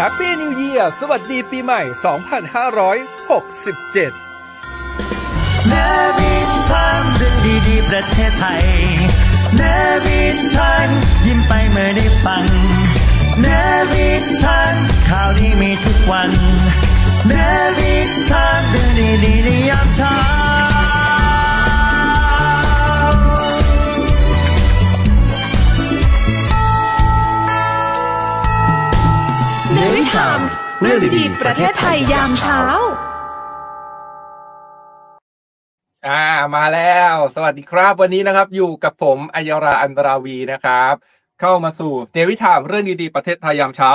Happy New Year สวัสดีปีใหม่ 2567 เนวินทันเรื่องดีๆ ประเทศไทย เนวินทันยิ้มไปเมื่อได้ฟัง เนวินทันข่าวดีมีทุกวัน เนวินทันเรื่องดีๆในยามเช้า เนวิชามเรื่องดีๆประเทศไทยยามเช้า อ่ามาแล้ว สวัสดีครับ วันนี้นะครับ อยู่กับผมอัยราอันตราวีนะครับ เข้ามาสู่เนวิทามเรื่องดีๆประเทศไทยยามเช้า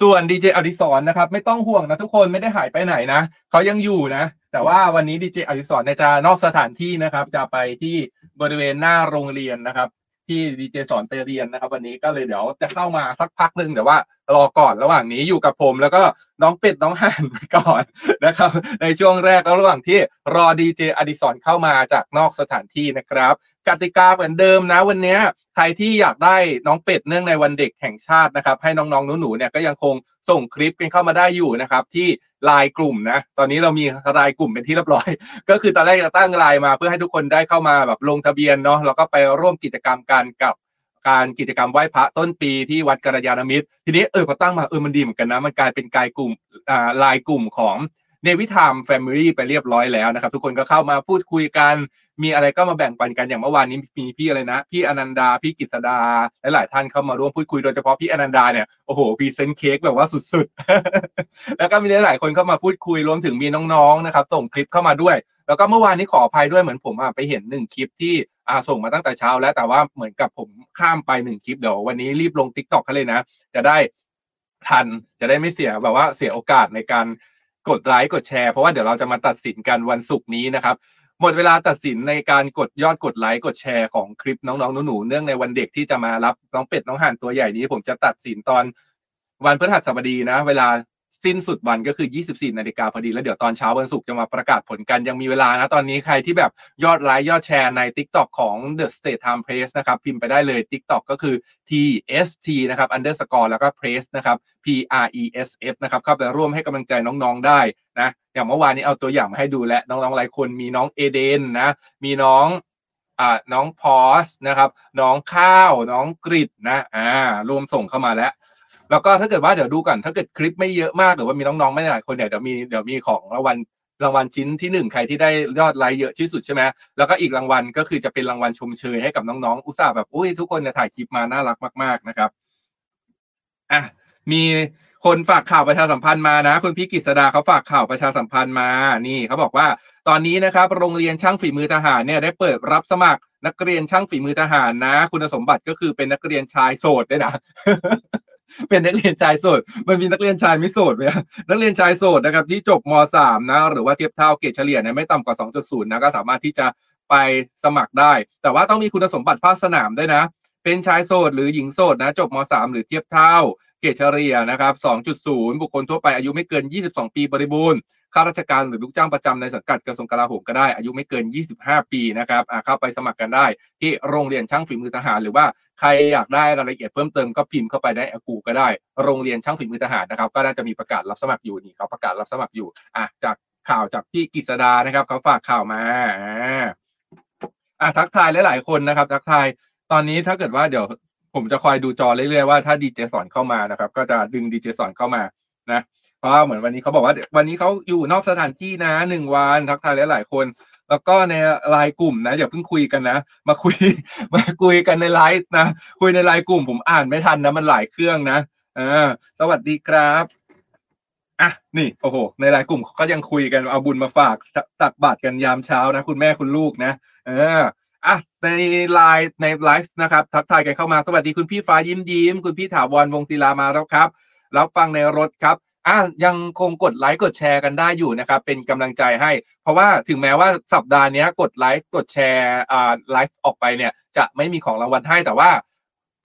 ส่วนดีเจอดิศรนะครับ ไม่ต้องห่วงนะทุกคนไม่ได้หายไปไหนนะเขายังอยู่นะ แต่ว่าวันนี้ดีเจอดิศรเนี่ยจะนอกสถานที่นะครับ จะไปที่บริเวณหน้าโรงเรียนนะครับ ที่ดีเจสอนไปเรียนนะครับ วันนี้ก็เลยเดี๋ยวจะเข้ามาสักพักหนึ่งแต่ว่ารอก่อนระหว่างนี้อยู่กับผมแล้วก็น้องเป็ดน้องห่านไปก่อนนะครับ ในช่วงแรกแล้วระหว่างที่รอดีเจอดิศรเข้ามาจากนอกสถานที่นะครับ กติกาเหมือนเดิมนะวันนี้ใครที่อยากได้น้องเป็ดเนื่องในวันเด็กแห่งชาตินะครับ ให้น้องๆหนูๆเนี่ยก็ยังคงส่งคลิปกันเข้ามาได้อยู่นะครับ ที่ไลน์กลุ่มนะตอนนี้เรามีไลน์กลุ่มเป็นที่เรียบร้อย ก็คือตอนแรกจะตั้งไลน์มาเพื่อให้ทุกคนได้เข้ามาแบบลงทะเบียนเนาะแล้วก็ไปร่วมกิจกรรมกันกับการกิจกรรมไหว้พระต้นปีที่วัดกัลยาณมิตร ทีนี้เออพอตั้งมาเออมันดีเหมือนกันนะ มันกลายเป็นกายกลุ่มอ่าไลน์กลุ่มของ Navy Time Family ไปเรียบร้อยแล้วนะครับ ทุกคนก็เข้ามาพูดคุยกัน มีอะไรก็มาแบ่งปันกันอย่างเมื่อวานนี้มีพี่อะไรนะ พี่อนันดา พี่กิตดาและหลายท่านเข้ามาร่วมพูดคุยโดยเฉพาะพี่อนันดาเนี่ยโอ้โห present เค้กแบบว่าสุดๆ แล้วก็มีหลายๆคนเข้ามาพูดคุยรวมถึงมีน้องๆนะครับส่งคลิปเข้ามาด้วย แล้วก็เมื่อวานนี้ขออภัยด้วยเหมือนผมไปเห็นหนึ่งคลิปที่อาส่งมาตั้งแต่เช้าแล้วแต่ว่าเหมือนกับผมข้ามไปหนึ่งคลิปเดี๋ยววันนี้รีบลง TikTok กันเลยนะ จะได้ทันจะได้ไม่เสียแบบว่าเสียโอกาสในการ กดไลค์กดแชร์เพราะว่าเดี๋ยวเราจะมาตัดสินกันวันศุกร์นี้นะครับหมดเวลาตัดสินในการกดยอดกดไลค์กดแชร์ของคลิปน้องๆหนูๆเนื่องในวันเด็กที่จะมารับน้องเป็ดน้องห่านตัวใหญ่นี้ ผมจะตัดสินตอนวันพฤหัสบดีนะ เวลา สิ้นสุดวันก็คือ 24 นาฬิกาพอดี แล้วเดี๋ยวตอนเช้าวันศุกร์จะมาประกาศผลกัน ยังมีเวลานะตอนนี้ใครที่แบบยอดไลค์ยอดแชร์ใน TikTok ของ The State Time Press นะครับ พิมพ์ไปได้เลย TikTok ก็คือ TST นะครับ underscore แล้วก็ press นะครับ P R E S S นะครับเข้าไปร่วมให้กำลังใจน้องๆได้นะอย่างเมื่อวานนี้เอาตัวอย่างมาให้ดูและน้องๆหลายคนมีน้องเอเดนนะมีน้องอ่าน้องพอสนะครับ น้องข้าว น้องกริดนะอ่ารวมส่งเข้ามาแล้ว แล้วก็ถ้าเกิดว่าเดี๋ยวดูก่อนถ้าเกิดคลิปไม่เยอะมากหรือว่ามีน้องๆไม่หลายคนเนี่ยเดี๋ยวมีเดี๋ยวมีของรางวัลรางวัลชิ้นที่หนึ่งใครที่ได้ยอดไลค์เยอะที่สุดใช่ไหมแล้วก็อีกรางวัลก็คือจะเป็นรางวัลชมเชยให้กับน้องๆ อุตส่าห์แบบอุ้ยทุกคนเนี่ยถ่ายคลิปมาน่ารักมากๆนะครับอะมีคนฝากข่าวประชาสัมพันธ์มานะ คุณพี่กิษดาเขาฝากข่าวประชาสัมพันธ์มานี่เขาบอกว่าตอนนี้นะครับโรงเรียนช่างฝีมือทหารเนี่ยได้เปิดรับสมัครนักเรียนช่างฝีมือทหารนะ คุณสมบัติก็คือเป็นนักเรียนชายโสดด้วยนะ เป็นนักเรียนชายโสด มันมีนักเรียนชายไม่โสดไหมนักเรียนชายโสดนะครับที่จบม .3 นะหรือว่าเทียบเท่าเกรดเฉลี่ยเนี่ยไม่ต่ำกว่า 2.0 นะก็สามารถที่จะไปสมัครได้ แต่ว่าต้องมีคุณสมบัติภาคสนามด้วยนะ เป็นชายโสดหรือหญิงโสดนะจบม .3 หรือเทียบเท่าเกรดเฉลี่ยนะครับ 2.0 บุคคลทั่วไปอายุไม่เกิน 22 ปีบริบูรณ์ ข้าราชการหรือลูกจ้างประจำในสังกัดกระทรวงกลาโหมก็ได้ อายุไม่เกิน 25 ปีนะครับอาเข้าไปสมัครกันได้ ที่โรงเรียนช่างฝีมือทหาร หรือว่าใครอยากได้รายละเอียดเพิ่มเติมก็พิมพ์เข้าไปได้กูก็ได้ โรงเรียนช่างฝีมือทหารนะครับ ก็น่าจะมีประกาศรับสมัครอยู่นี่เขาประกาศรับสมัครอยู่อะจากข่าวจากพี่กิษดานะครับเขาฝากข่าวมาอาอะทักทายหลาย ๆ คนนะครับ ทักทายตอนนี้ถ้าเกิดว่าเดี๋ยวผมจะคอยดูจอเรื่อย ๆ ว่าถ้าดีเจสอนเข้ามานะครับ ก็จะดึงดีเจสอนเข้ามานะ เพราเหมือนวันนี้เขาบอกว่าวันนี้เขาอยู่นอกสถานที่นะหนึ่งวันทักทายหลายๆคน แล้วก็ในไลน์กลุ่มนะอย่าเพิ่งคุยกันนะ มาคุยมาคุยกันในไลฟ์นะ คุยในไลน์กลุ่มผมอ่านไม่ทันนะมันหลายเครื่องนะอ่าสวัสดีครับอะนี่โอ้โห ในไลน์กลุ่มเขาก็ยังคุยกันเอาบุญมาฝากตตักบาตรกันยามเช้านะ คุณแม่คุณลูกนะ เอออะในไลน์ในไลฟ์นะครับ ทักทายกันเข้ามาสวัสดีคุณพี่ฟ้ายิ้มยิ้ม คุณพี่ถาวรวงศิลามาแล้วครับรับฟังในรถครับ อะยังคงกดไลค์กดแชร์กันได้อยู่นะครับ เป็นกำลังใจให้ เพราะว่าถึงแม้ว่าสัปดาห์นี้กดไลค์กดแชร์อ่าไลฟ์ออกไปเนี่ย จะไม่มีของรางวัลให้แต่ว่า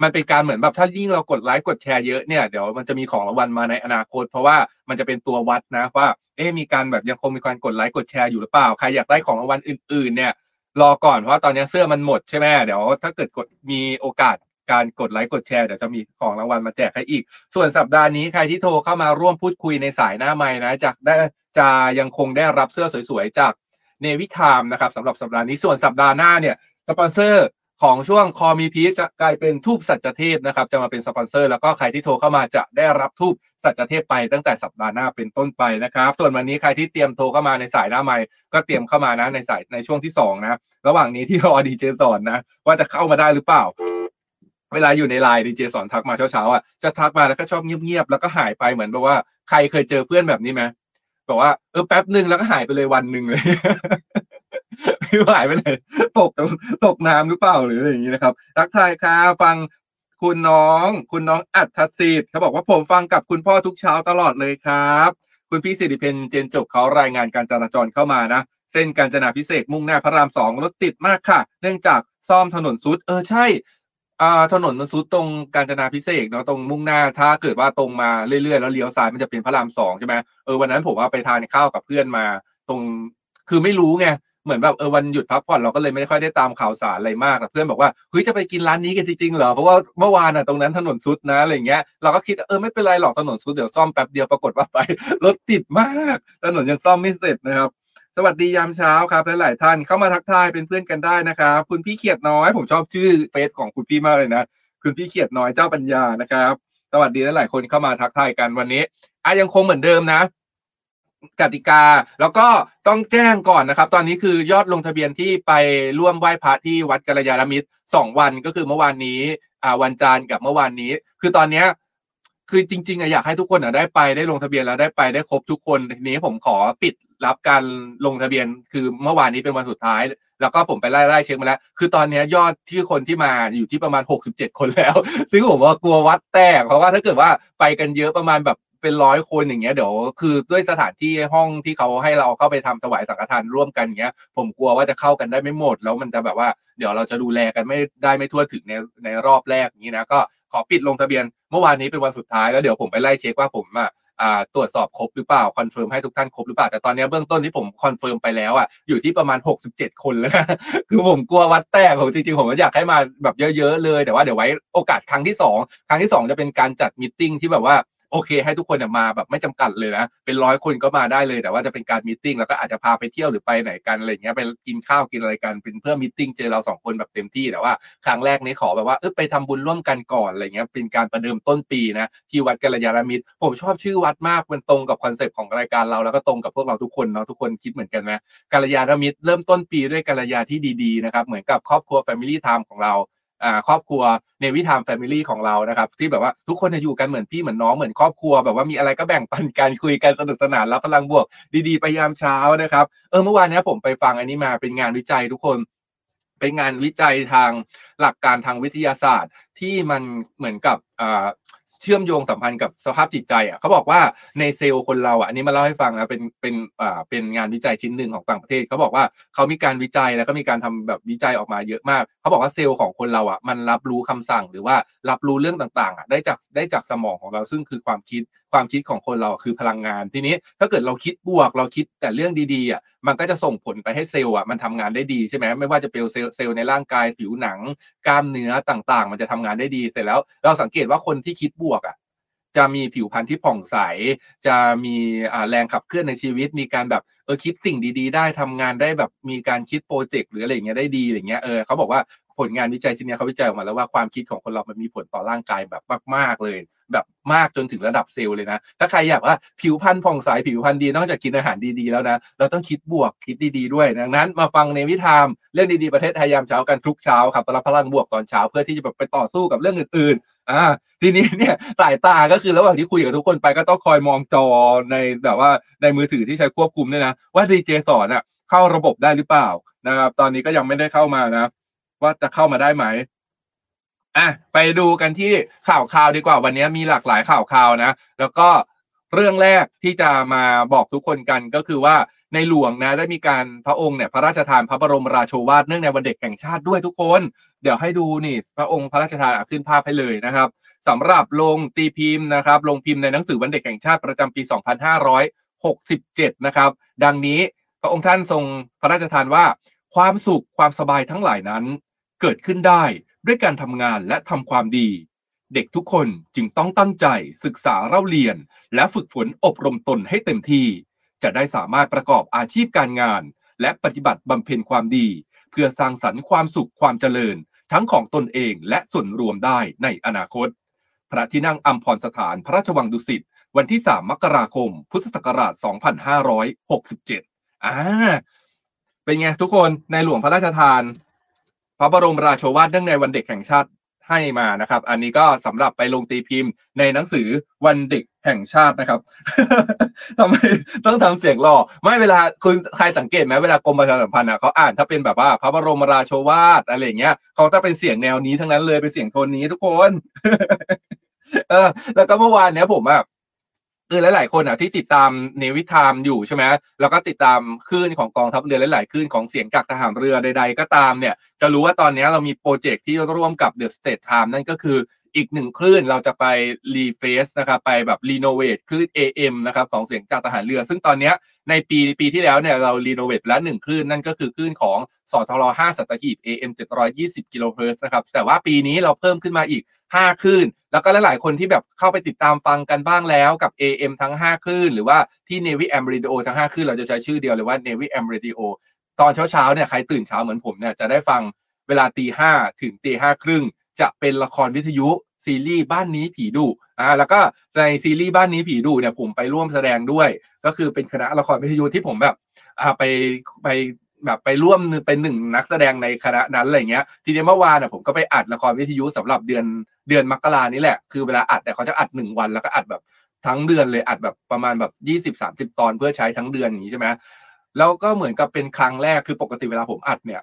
มันเป็นการเหมือนแบบถ้ายิ่งเรากดไลค์กดแชร์เยอะเนี่ยเดี๋ยวมันจะมีของรางวัลมาในอนาคต เพราะว่ามันจะเป็นตัววัดนะว่าเอ๊มีการแบบยังคงมีการกดไลค์กดแชร์อยู่หรือเปล่าใครอยากได้ของรางวัลอื่น ๆ เนี่ยรอก่อนเพราะว่าตอนนี้เสื้อมันหมดใช่ไหมเดี๋ยวถ้าเกิดกดมีโอกาส การกดไลค์กดแชร์เดี๋ยวจะมีของรางวัลมาแจกให้อีก ส่วนสัปดาห์นี้ใครที่โทรเข้ามาร่วมพูดคุยในสายหน้าไม้นะจากได้จะยังคงได้รับเสื้อสวยๆจาก Navy Time นะครับสำหรับสัปดาห์นี้ส่วนสัปดาห์หน้าเนี่ยสปอนเซอร์ของช่วง Call Me P จะกลายเป็นธูปสัจเทพนะครับ จะมาเป็นสปอนเซอร์ แล้วก็ใครที่โทรเข้ามาจะได้รับธูปสัจเทพไปตั้งแต่สัปดาห์หน้าเป็นต้นไปนะครับ ส่วนวันนี้ใครที่เตรียมโทรเข้ามาในสายหน้าไม้ก็เตรียมเข้ามานะในสายในช่วงที่สองนะระหว่างนี้ที่รอดีเจสอนนะว่าจะเข้ามาได้หรือเปล่า เวลาอยู่ในไลน์ดีเจสอนทักมาเช้าๆอะจะทักมาแล้วก็ชอบเงียบๆแล้วก็หายไปเหมือนแบบว่าใครเคยเจอเพื่อนแบบนี้ไหมบอกว่าเออแป๊บหนึ่งแล้วก็หายไปเลยวันหนึ่งเลยไม่หายไปเลยตกตกน้ำหรือเปล่าหรืออะไรอย่างนี้นะครับทักทายค่ะฟังคุณน้อง คุณน้องอัดทัศสิทธิ์เขาบอกว่าผมฟังกับคุณพ่อทุกเช้าตลอดเลยครับ คุณพี่สิริเพนเจนจบเขารายงานการจราจรเข้ามานะเส้นการจนาพิเศษมุ่งหน้าพระรามสองรถติดมากค่ะ เนื่องจากซ่อมถนนซุดเออใช่ อ่าถนนมันซุดตรงการจนาพิเศษกเนาะตรงมุ่งหน้าถ้าเกิดว่าตรงมาเรื่อยๆแล้วเลี้ยวซ้ายมันจะเป็นพระรามสองใช่ไหมเออวันนั้นผมว่าไปทานข้าวกับเพื่อนมา ตรงคือไม่รู้ไงเหมือนแบบเออวันหยุดพักผ่อนเราก็เลยไม่ค่อยได้ตามข่าวสารอะไรมากแต่เพื่อนบอกว่าเฮ้ยจะไปกินร้านนี้กันจริงๆเหรอเพราะว่าเมื่อวานอะตรงนั้นถนนซุดนะอะไรเงี้ยเราก็คิดเออไม่เป็นไรหรอกถนนซุดเดี๋ยวซ่อมแป๊บเดียวปรากฏว่าไปรถติดมาก ถนนยังซ่อมไม่เสร็จนะครับ สวัสดียามเช้าครับหลายๆท่านเข้ามาทักทายเป็นเพื่อนกันได้นะครับคุณพี่เขียดน้อยผมชอบชื่อเฟซของคุณพี่มากเลยนะคุณพี่เขียดน้อยเจ้าปัญญานะครับสวัสดีหลายๆคนเข้ามาทักทายกันวันนี้อะยังคงเหมือนเดิมนะกติกาแล้วก็ต้องแจ้งก่อนนะครับ ตอนนี้คือยอดลงทะเบียนที่ไปร่วมไหว้พระที่วัดกัลยาณมิตรสองวันก็คือเมื่อวานนี้อ่าวันจันทร์กับเมื่อวานนี้ คือตอนเนี้ย คือจริงๆอะอยากให้ทุกคนอะได้ไปได้ลงทะเบียนแล้วได้ไปได้ครบทุกคนทีนี้ผมขอปิดรับการลงทะเบียน คือเมื่อวานนี้เป็นวันสุดท้าย แล้วก็ผมไปไล่ไล่เช็คมาแล้ว คือตอนนี้ยอดที่คนที่มาอยู่ที่ประมาณ 67 คนแล้ว ซึ่งผมว่ากลัววัดแตกเพราะว่าถ้าเกิดว่าไปกันเยอะประมาณแบบเป็นร้อยคนอย่างเงี้ยเดี๋ยวคือด้วยสถานที่ห้องที่เขาให้เราเข้าไปทำถวายสังฆทานร่วมกันอย่างเงี้ย ผมกลัวว่าจะเข้ากันได้ไม่หมด แล้วมันจะแบบว่าเดี๋ยวเราจะดูแลกันไม่ได้ไม่ทั่วถึงในในรอบแรกนี้นะก็ ขอปิดลงทะเบียน เมื่อวานนี้เป็นวันสุดท้ายแล้วเดี๋ยวผมไปไล่เช็คว่าผมอะตรวจสอบครบหรือเปล่า confirm ให้ทุกท่านครบหรือเปล่าแต่ตอนนี้เบื้องต้นที่ผม confirm ไปแล้วอะอยู่ที่ประมาณ 67 คนแล้วนะคือผมกลัววัดแตกผมจริงๆ ผมก็อยากให้มาแบบเยอะๆเลย แต่ว่าเดี๋ยวไว้โอกาสครั้งที่สองครั้งที่สองจะเป็นการจัด meeting ที่แบบว่า โอเค ให้ทุกคนเนี่ยมาแบบไม่จำกัดเลยนะ เป็นร้อยคนก็มาได้เลยแต่ว่าจะเป็นการ meeting แล้วก็อาจจะพาไปเที่ยวหรือไปไหนกันอะไรเงี้ยไปกินข้าวกินอะไรกันเป็นเพื่อ meeting เจอเราสองคนแบบเต็มที่แต่ว่าครั้งแรกนี้ขอแบบว่าเออไปทำบุญร่วมกันก่อนอะไรเงี้ยเป็นการประเดิมต้นปีนะที่วัดกัลยาณมิตร ผมชอบชื่อวัดมากมันตรงกับคอนเซปต์ของรายการเราแล้วก็ตรงกับพวกเราทุกคนเนาะทุกคนคิดเหมือนกันไหมกัลยาณมิตรเริ่มต้นปีด้วยกัลยาที่ดีๆนะครับเหมือนกับครอบครัว Family Time ของเรา ครอบครัว Navy Time family ของเรานะครับ ที่แบบว่าทุกคนอยู่กันเหมือนพี่เหมือนน้องเหมือนครอบครัว แบบว่ามีอะไรก็แบ่งปันกันคุยกันสนุกสนานรับพลังบวก ดีๆไปยามเช้านะครับเออเมื่อวานนี้ผมไปฟังอันนี้มาเป็นงานวิจัยทุกคนเป็นงานวิจัยทางหลักการทางวิทยาศาสตร์ที่มันเหมือนกับอ่า เชื่อมโยงสัมพันธ์กับสภาพจิตใจอะเขาบอกว่าในเซลล์คนเราอะอันนี้มาเล่าให้ฟังนะเป็นเป็นอ่าเป็นงานวิจัยชิ้นหนึ่งของต่างประเทศเขาบอกว่าเขามีการวิจัยแล้วก็มีการทำแบบวิจัยออกมาเยอะมากเขาบอกว่าเซลล์ของคนเราอะมันรับรู้คำสั่งหรือว่ารับรู้เรื่องต่างๆอะได้จากได้จากสมองของเราซึ่งคือความคิดความคิดของคนเราคือพลังงานทีนี้ถ้าเกิดเราคิดบวกเราคิดแต่เรื่องดีๆอะมันก็จะส่งผลไปให้เซลล์อะมันทำงานได้ดีใช่ไหมไม่ว่าจะเป็นเซลล์เซลล์ในร่างกายผิวหนัง กล้ามเนื้อต่างๆ มันจะทำงานได้ดีเสร็จแล้วเราสังเกตว่าคนที่คิดบวกอะจะมีผิวพรรณที่ผ่องใส จะมีแรงขับเคลื่อนในชีวิต มีการแบบเออคิดสิ่งดี ๆ ได้ทำงานได้แบบมีการคิดโปรเจกต์หรืออะไรเงี้ยได้ดีอย่างเงี้ยเออเขาบอกว่า ผลงานวิจัยชิ้นนี้เขาวิจัยออกมาแล้วว่าความคิดของคนเรามันมีผลต่อร่างกายแบบมาก ๆเลย แบบมากจนถึงระดับเซลล์เลยนะ ถ้าใครอยากว่าผิวพรรณผ่องใสผิวพรรณดีนอกจากกินอาหารดีๆแล้วนะ เราต้องคิดบวกคิดดีๆด้วย ดังนั้นมาฟังในวิธามเรื่องดีๆประเทศไทยยามเช้ากันทุกเช้าครับรับพลังบวกตอนเช้าเพื่อที่จะแบบไปต่อสู้กับเรื่องอื่นๆอ่าทีนี้เนี่ยสายตาก็คือระหว่างที่คุยกับทุกคนไปก็ต้องคอยมองจอในแบบว่าในมือถือที่ใช้ควบคุมด้วยนะว่าดีเจสอนอะเข้าระบบได้หรือเปล่านะครับตอนนี้ก็ยังไม่ได้เข้ามานะ ว่าจะเข้ามาได้ไหมอะไปดูกันที่ข่าวข่าวดีกว่าวันนี้มีหลากหลายข่าวข่าวนะ แล้วก็เรื่องแรกที่จะมาบอกทุกคนกันก็คือว่าในหลวงนะได้มีการพระองค์เนี่ยพระราชทานพระบรมราโชวาทเนื่องในวันเด็กแห่งชาติด้วยทุกคน เดี๋ยวให้ดูนี่พระองค์พระราชทานขึ้นภาพให้เลยนะครับสำหรับลงตีพิมพ์นะครับลงพิมพ์ในหนังสือวันเด็กแห่งชาติประจำปี 2567 นะครับ ดังนี้พระองค์ท่านทรงพระราชทานว่าความสุขความสบายทั้งหลายนั้น เกิดขึ้นได้ด้วยการทำงานและทำความดี เด็กทุกคนจึงต้องตั้งใจศึกษาเล่าเรียน และฝึกฝนอบรมตนให้เต็มที่ จะได้สามารถประกอบอาชีพการงาน และปฏิบัติบำเพ็ญความดี เพื่อสร้างสรรค์ความสุขความเจริญ ทั้งของตนเองและส่วนรวมได้ในอนาคต พระที่นั่งอัมพรสถานพระราชวังดุสิตวันที่ 3 มกราคม พุทธศักราช 2567 อ่า เป็นไงทุกคน ในหลวงพระราชทาน พระบรมราโชวาทเนื่องในวันเด็กแห่งชาติให้มานะครับ อันนี้ก็สำหรับไปลงตีพิมพ์ในหนังสือวันเด็กแห่งชาตินะครับทำไมต้องทำเสียงหล่อไม่เวลาคุณใครสังเกตไหมเวลากรมประชาสัมพันธ์อะเขาอ่านถ้าเป็นแบบว่าพระบรมราโชวาทอะไรอย่างเงี้ยเขาจะเป็นเสียงแนวนี้ทั้งนั้นเลยเป็นเสียงโทนนี้ทุกคน เออ แล้วก็เมื่อวานเนี้ยผมอะ คือหลาย ๆ คนอะที่ติดตาม Navy Time อยู่ใช่ไหมแล้วก็ติดตามคลื่นของกองทัพเรือหลาย ๆ คลื่นของเสียงจากทหารเรือใด ๆ ก็ตามเนี่ย จะรู้ว่าตอนนี้เรามีโปรเจกต์ที่ร่วมกับ The States Times นั่นก็คืออีกหนึ่งคลื่นเราจะไป refresh นะครับไปแบบ renovate คลื่น AM นะครับของเสียงจากทหารเรือ ซึ่งตอนนี้ ในปีปีที่แล้วเนี่ยเรา renovate แล้วหนึ่งคลื่นนั่นก็คือคลื่นของสทร5สัตหีบ AM 720กิโลเฮิรตซ์นะครับแต่ว่าปีนี้เราเพิ่มขึ้นมาอีก 5 คลื่น แล้วก็หลาย ๆ คนที่แบบเข้าไปติดตามฟังกันบ้างแล้วกับ AM ทั้ง 5 คลื่น หรือว่าที่ Navy AM Radio ทั้ง 5 คลื่น เราจะใช้ชื่อเดียวเลยว่า Navy AM Radio ตอนเช้า ๆ เนี่ยใครตื่นเช้าเหมือนผมเนี่ยจะได้ฟังเวลาตีห้าถึงตีห้าครึ่งจะเป็นละครวิทยุ ซีรีส์บ้านนี้ผีดุอ่าแล้วก็ในซีรีส์บ้านนี้ผีดุเนี่ยผมไปร่วมแสดงด้วย ก็คือเป็นคณะละครวิทยุที่ผมแบบอ่าไปไปแบบไปร่วมเป็นหนึ่งนักแสดงในคณะนั้นอะไรเงี้ย ทีนี้เมื่อวานน่ะผมก็ไปอัดละครวิทยุสำหรับเดือนเดือนมกรานี้แหละ คือเวลาอัดเนี่ยเขาจะอัดหนึ่งวันแล้วก็อัดแบบทั้งเดือนเลยอัดแบบประมาณแบบยี่สิบสามสิบตอนเพื่อใช้ทั้งเดือนอย่างนี้ใช่ไหมแล้วก็เหมือนกับเป็นครั้งแรกคือปกติเวลาผมอัดเนี่ย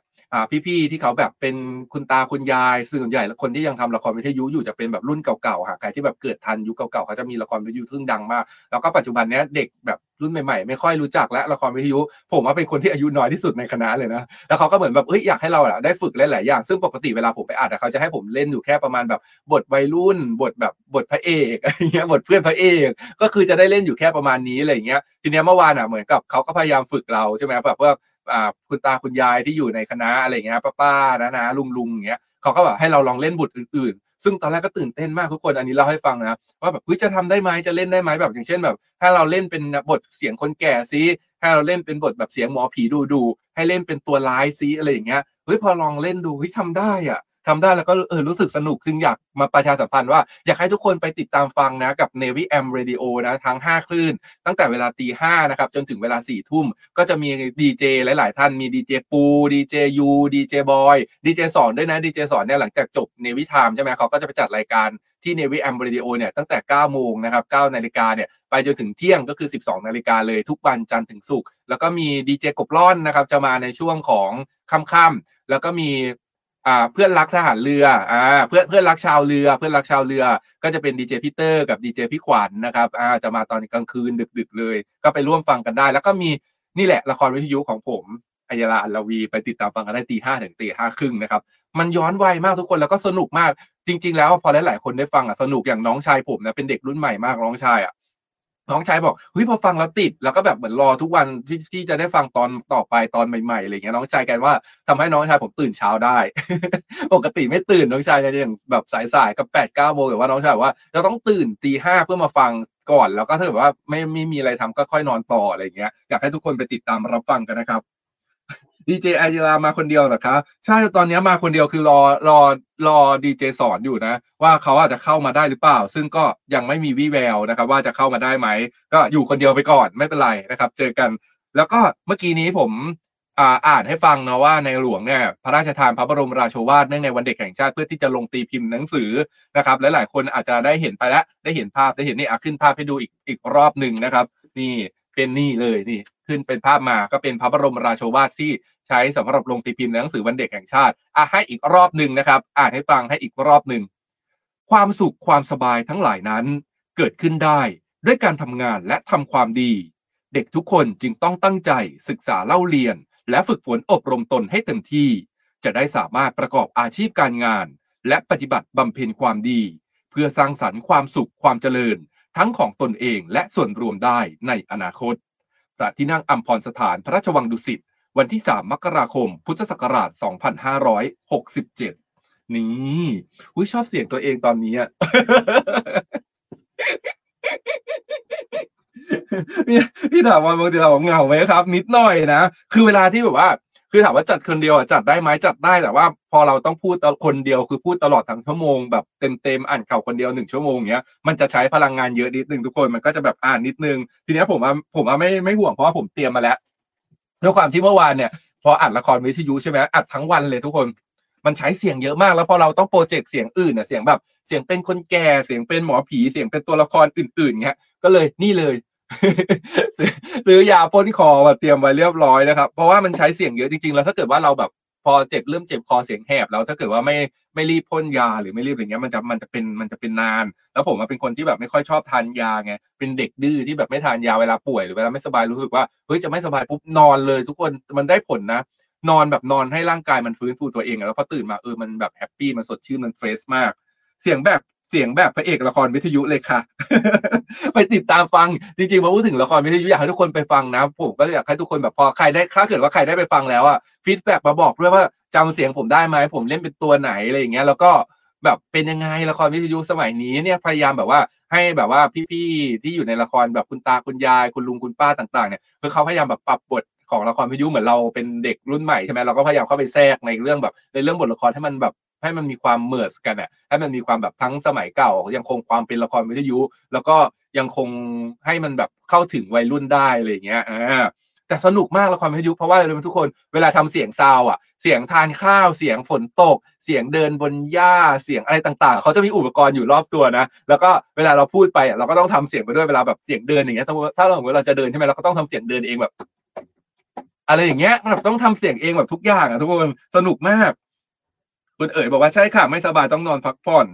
พี่ๆที่เขาแบบเป็นคุณตาคุณยายส่วนใหญ่แล้วคนที่ยังทำละครวิทยุอยู่จะเป็นแบบรุ่นเก่าๆค่ะใครที่แบบเกิดทันยุคเก่าๆเขาจะมีละครวิทยุซึ่งดังมาก แล้วก็ปัจจุบันเนี้ยเด็กแบบรุ่นใหม่ๆ ไม่ค่อยรู้จักและละครวิทยุ ผมว่าเป็นคนที่อายุน้อยที่สุดในคณะเลยนะ แล้วเขาก็เหมือนแบบเอ้ยอยากให้เราอะได้ฝึกหลายๆอย่าง ซึ่งปกติเวลาผมไปอัดอะเขาจะให้ผมเล่นอยู่แค่ประมาณแบบบทวัยรุ่น บทแบบบทพระเอกอะไรเงี้ยบทเพื่อนพระเอก ก็คือจะได้เล่นอยู่แค่ประมาณนี้อะไรเงี้ยทีเนี้ยเมื่อวานอะเหมือนกับเขาก็พยายามฝึกเราใช่ไหมแบบว่า คุณตาคุณยายที่อยู่ในคณะอะไรเงี้ยป้าๆนะนะลุงลุงอย่างเงี้ยเขาก็แบบให้เราลองเล่นบทอื่นๆ ซึ่งตอนแรกก็ตื่นเต้นมากทุกคนอันนี้เล่าให้ฟังนะว่าแบบเฮ้ยจะทำได้ไหมจะเล่นได้ไหมแบบอย่างเช่นแบบ ถ้าเราเล่นเป็นบทเสียงคนแก่ซิให้เราเล่นเป็นบทแบบเสียงหมอผีดูดูให้เล่นเป็นตัวร้ายซิอะไรอย่างเงี้ยเฮ้ยพอลองเล่นดูเฮ้ยทำได้อะ ทำได้แล้วก็เออรู้สึกสนุกซึ่งอยากมาประชาสัมพันธ์ว่า อยากให้ทุกคนไปติดตามฟังนะกับ Navy AM Radio นะทั้ง 5 คลื่น ตั้งแต่เวลาตีห้านะครับจนถึงเวลาสี่ทุ่ม ก็จะมีดีเจหลาย ๆ ท่านมีดีเจปูดีเจยูดีเจบอยดีเจสอนด้วยนะดีเจสอนเนี่ยหลังจากจบเนวิทามใช่ไหมเขาก็จะไปจัดรายการที่ Navy AM Radio เนี่ยตั้งแต่ 9 โมงนะครับ9นาฬิกาเนี่ยไปจนถึงเที่ยงก็คือ 12 นาฬิกาเลยทุกวันจันทร์ถึงศุกร์แล้วก็มีดีเจกบล่อนนะครับจะมาในช่วงของค่ำๆแล้วก็มี อ่าเพื่อนรักทหารเรืออ่าเพื่อนเพื่อนรักชาวเรือ เพื่อนรักชาวเรือ ก็จะเป็นดีเจพีเตอร์กับดีเจพี่ขวัญนะครับอ่าจะมาตอนกลางคืนดึก ๆ เลย ก็ไปร่วมฟังกันได้ แล้วก็มีนี่แหละละครวิทยุของผมอัยราอัลวี ไปติดตามฟังกันได้ตีห้าถึงตีห้าครึ่งนะครับ มันย้อนวัยมากทุกคนแล้วก็สนุกมากจริง ๆ แล้วพอหลายๆคนได้ฟังอะสนุกอย่างน้องชายผมนะเป็นเด็กรุ่นใหม่มากน้องชายอะ น้องชายบอกเฮ้ยพอฟังแล้วติดแล้วก็แบบเหมือนรอทุกวันที่ที่จะได้ฟังตอนต่อไปตอนใหม่ๆอะไรเงี้ยน้องชายกันว่าทำให้น้องชายผมตื่นเช้าได้ ปกติไม่ตื่นน้องชายจะอย่างแบบสายๆกับแปดเก้าโมงแต่ว่าน้องชายบอกว่าเราต้องตื่นตีห้าเพื่อมาฟังก่อน แล้วก็ถ้าแบบว่าไม่ไม่มีอะไรทำก็ค่อยนอนต่ออะไรเงี้ยอยากให้ทุกคนไปติดตามรับฟังกันนะครับ ดีเจไอจิรามาคนเดียวเหรอคะใช่ตอนนี้มาคนเดียวคือรอรอรอดีเจสอนอยู่นะ ว่าเขาอาจจะเข้ามาได้หรือเปล่า ซึ่งก็ยังไม่มีวี่แววนะครับ ว่าจะเข้ามาได้ไหม ก็อยู่คนเดียวไปก่อนไม่เป็นไรนะครับ เจอกัน แล้วก็เมื่อกี้นี้ผมอ่าอ่านให้ฟังนะว่าในหลวงเนี่ยพระราชทานพระบรมราโชวาทเนื่องในวันเด็กแห่งชาติเพื่อที่จะลงตีพิมพ์หนังสือนะครับและหลายคนอาจจะได้เห็นไปแล้วได้เห็นภาพได้เห็นนี่อะขึ้นภาพให้ดูอีกอีกรอบหนึ่งนะครับ นี่เป็นนี่เลยนี่ ขึ้นเป็นภาพมาก็เป็นพระบรมราโชวาทที่ใช้สำหรับลงตีพิมพ์ในหนังสือวันเด็กแห่งชาติอะให้อีกรอบหนึ่งนะครับ อ่านให้ฟังให้อีกรอบหนึ่งความสุขความสบายทั้งหลายนั้น เกิดขึ้นได้ด้วยการทำงานและทำความดี เด็กทุกคนจึงต้องตั้งใจศึกษาเล่าเรียน และฝึกฝนอบรมตนให้เต็มที่ จะได้สามารถประกอบอาชีพการงาน และปฏิบัติบำเพ็ญความดี เพื่อสร้างสรรค์ความสุขความเจริญ ทั้งของตนเองและส่วนรวมได้ในอนาคต พระที่นั่งอัมพรสถานพระราชวังดุสิต วันที่ 3 มกราคม พุทธศักราช 2567 นี่อุ้ยชอบเสียงตัวเองตอนนี้อะพี่ถามว่าบางทีเราเหงาไหมครับ นิดหน่อยนะ คือเวลาที่แบบว่า คือถามว่าจัดคนเดียวอะจัดได้ไหมจัดได้แต่ว่า พอเราต้องพูดคนเดียวคือพูดตลอดทั้งชั่วโมงแบบเต็มเต็มๆอ่านข่าวคนเดียวหนึ่งชั่วโมงอย่างเงี้ยมันจะใช้พลังงานเยอะนิดนึงทุกคนมันก็จะแบบอ่านนิดนึง ทีนี้ผมว่าผมว่าไม่ไม่ห่วงเพราะว่าผมเตรียมมาแล้วด้วยความที่เมื่อวานเนี่ย พออัดละครวิทยุใช่ไหมอัดทั้งวันเลยทุกคนมันใช้เสียงเยอะมากแล้วพอเราต้องโปรเจกต์เสียงอื่นเนี่ยเสียงแบบ เสียงเป็นคนแก่เสียงเป็นหมอผีเสียงเป็นตัวละครอื่นๆเงี้ยก็เลยนี่เลย ซื้อยาพ่นคอมาเตรียมไว้เรียบร้อยนะครับ เพราะว่ามันใช้เสียงเยอะจริงๆ แล้วถ้าเกิดว่าเราแบบพอเจ็บเริ่มเจ็บคอเสียงแหบแล้วถ้าเกิดว่าไม่ไม่รีบพ่นยาหรือไม่รีบอย่างเงี้ยมันจะมันจะเป็นมันจะเป็นนาน แล้วผมเป็นคนที่แบบไม่ค่อยชอบทานยาไงเป็นเด็กดื้อที่แบบไม่ทานยาเวลาป่วยหรือเวลาไม่สบายรู้สึกว่าเฮ้ยจะไม่สบายปุ๊บนอนเลย ทุกคนมันได้ผลนะ นอนแบบนอนให้ร่างกายมันฟื้นฟูตัวเองแล้วพอตื่นมาเออมันแบบ happy มันสดชื่นมัน fresh มาก เสียงแบบ เสียงแบบพระเอกละครวิทยุเลยค่ะ ไปติดตามฟังจริงๆพอพูดถึงละครวิทยุอยากให้ทุกคนไปฟังนะผมก็อยากให้ทุกคนแบบพอใครได้ถ้าเกิดว่าใครได้ไปฟังแล้วอะfeedback มาบอกด้วยว่าจำเสียงผมได้ไหมผมเล่นเป็นตัวไหนอะไรอย่างเงี้ยแล้วก็แบบเป็นยังไงละครวิทยุสมัยนี้เนี่ยพยายามแบบว่าให้แบบว่าพี่ๆที่อยู่ในละครแบบคุณตาคุณยาย คุณลุงคุณป้าต่างๆเนี่ยคือเขาพยายามแบบปรับบทของละครวิทยุเหมือนเราเป็นเด็กรุ่นใหม่ใช่ไหมเราก็พยายามเข้าไปแทรกในเรื่องแบบในเรื่องบทละครให้มันแบบ ให้มันมีความ merge กันอะให้มันมีความแบบทั้งสมัยเก่า ยังคงความเป็นละครวิทยุ แล้วก็ยังคงให้มันแบบเข้าถึงวัยรุ่นได้อะไรเงี้ยอ่าแต่สนุกมากละครวิทยุเพราะว่าอะไรรู้ไหมทุกคนเวลาทำเสียงซาวอะ เสียงทานข้าวเสียงฝนตก เสียงเดินบนหญ้าเสียงอะไรต่างๆ เขาจะมีอุปกรณ์อยู่รอบตัวนะ แล้วก็เวลาเราพูดไปอะเราก็ต้องทำเสียงไปด้วยเวลาแบบเสียงเดินอย่างเงี้ยถ้าถ้าเราเวลาจะเดินใช่ไหมเราก็ต้องทำเสียงเดินเองแบบ อะไรอย่างเงี้ยแบบต้องทำเสียงเองแบบทุกอย่างอะทุกคนสนุกมาก คุณเอ๋ยบอกว่าใช่ค่ะ ไม่สบายต้องนอนพักผ่อน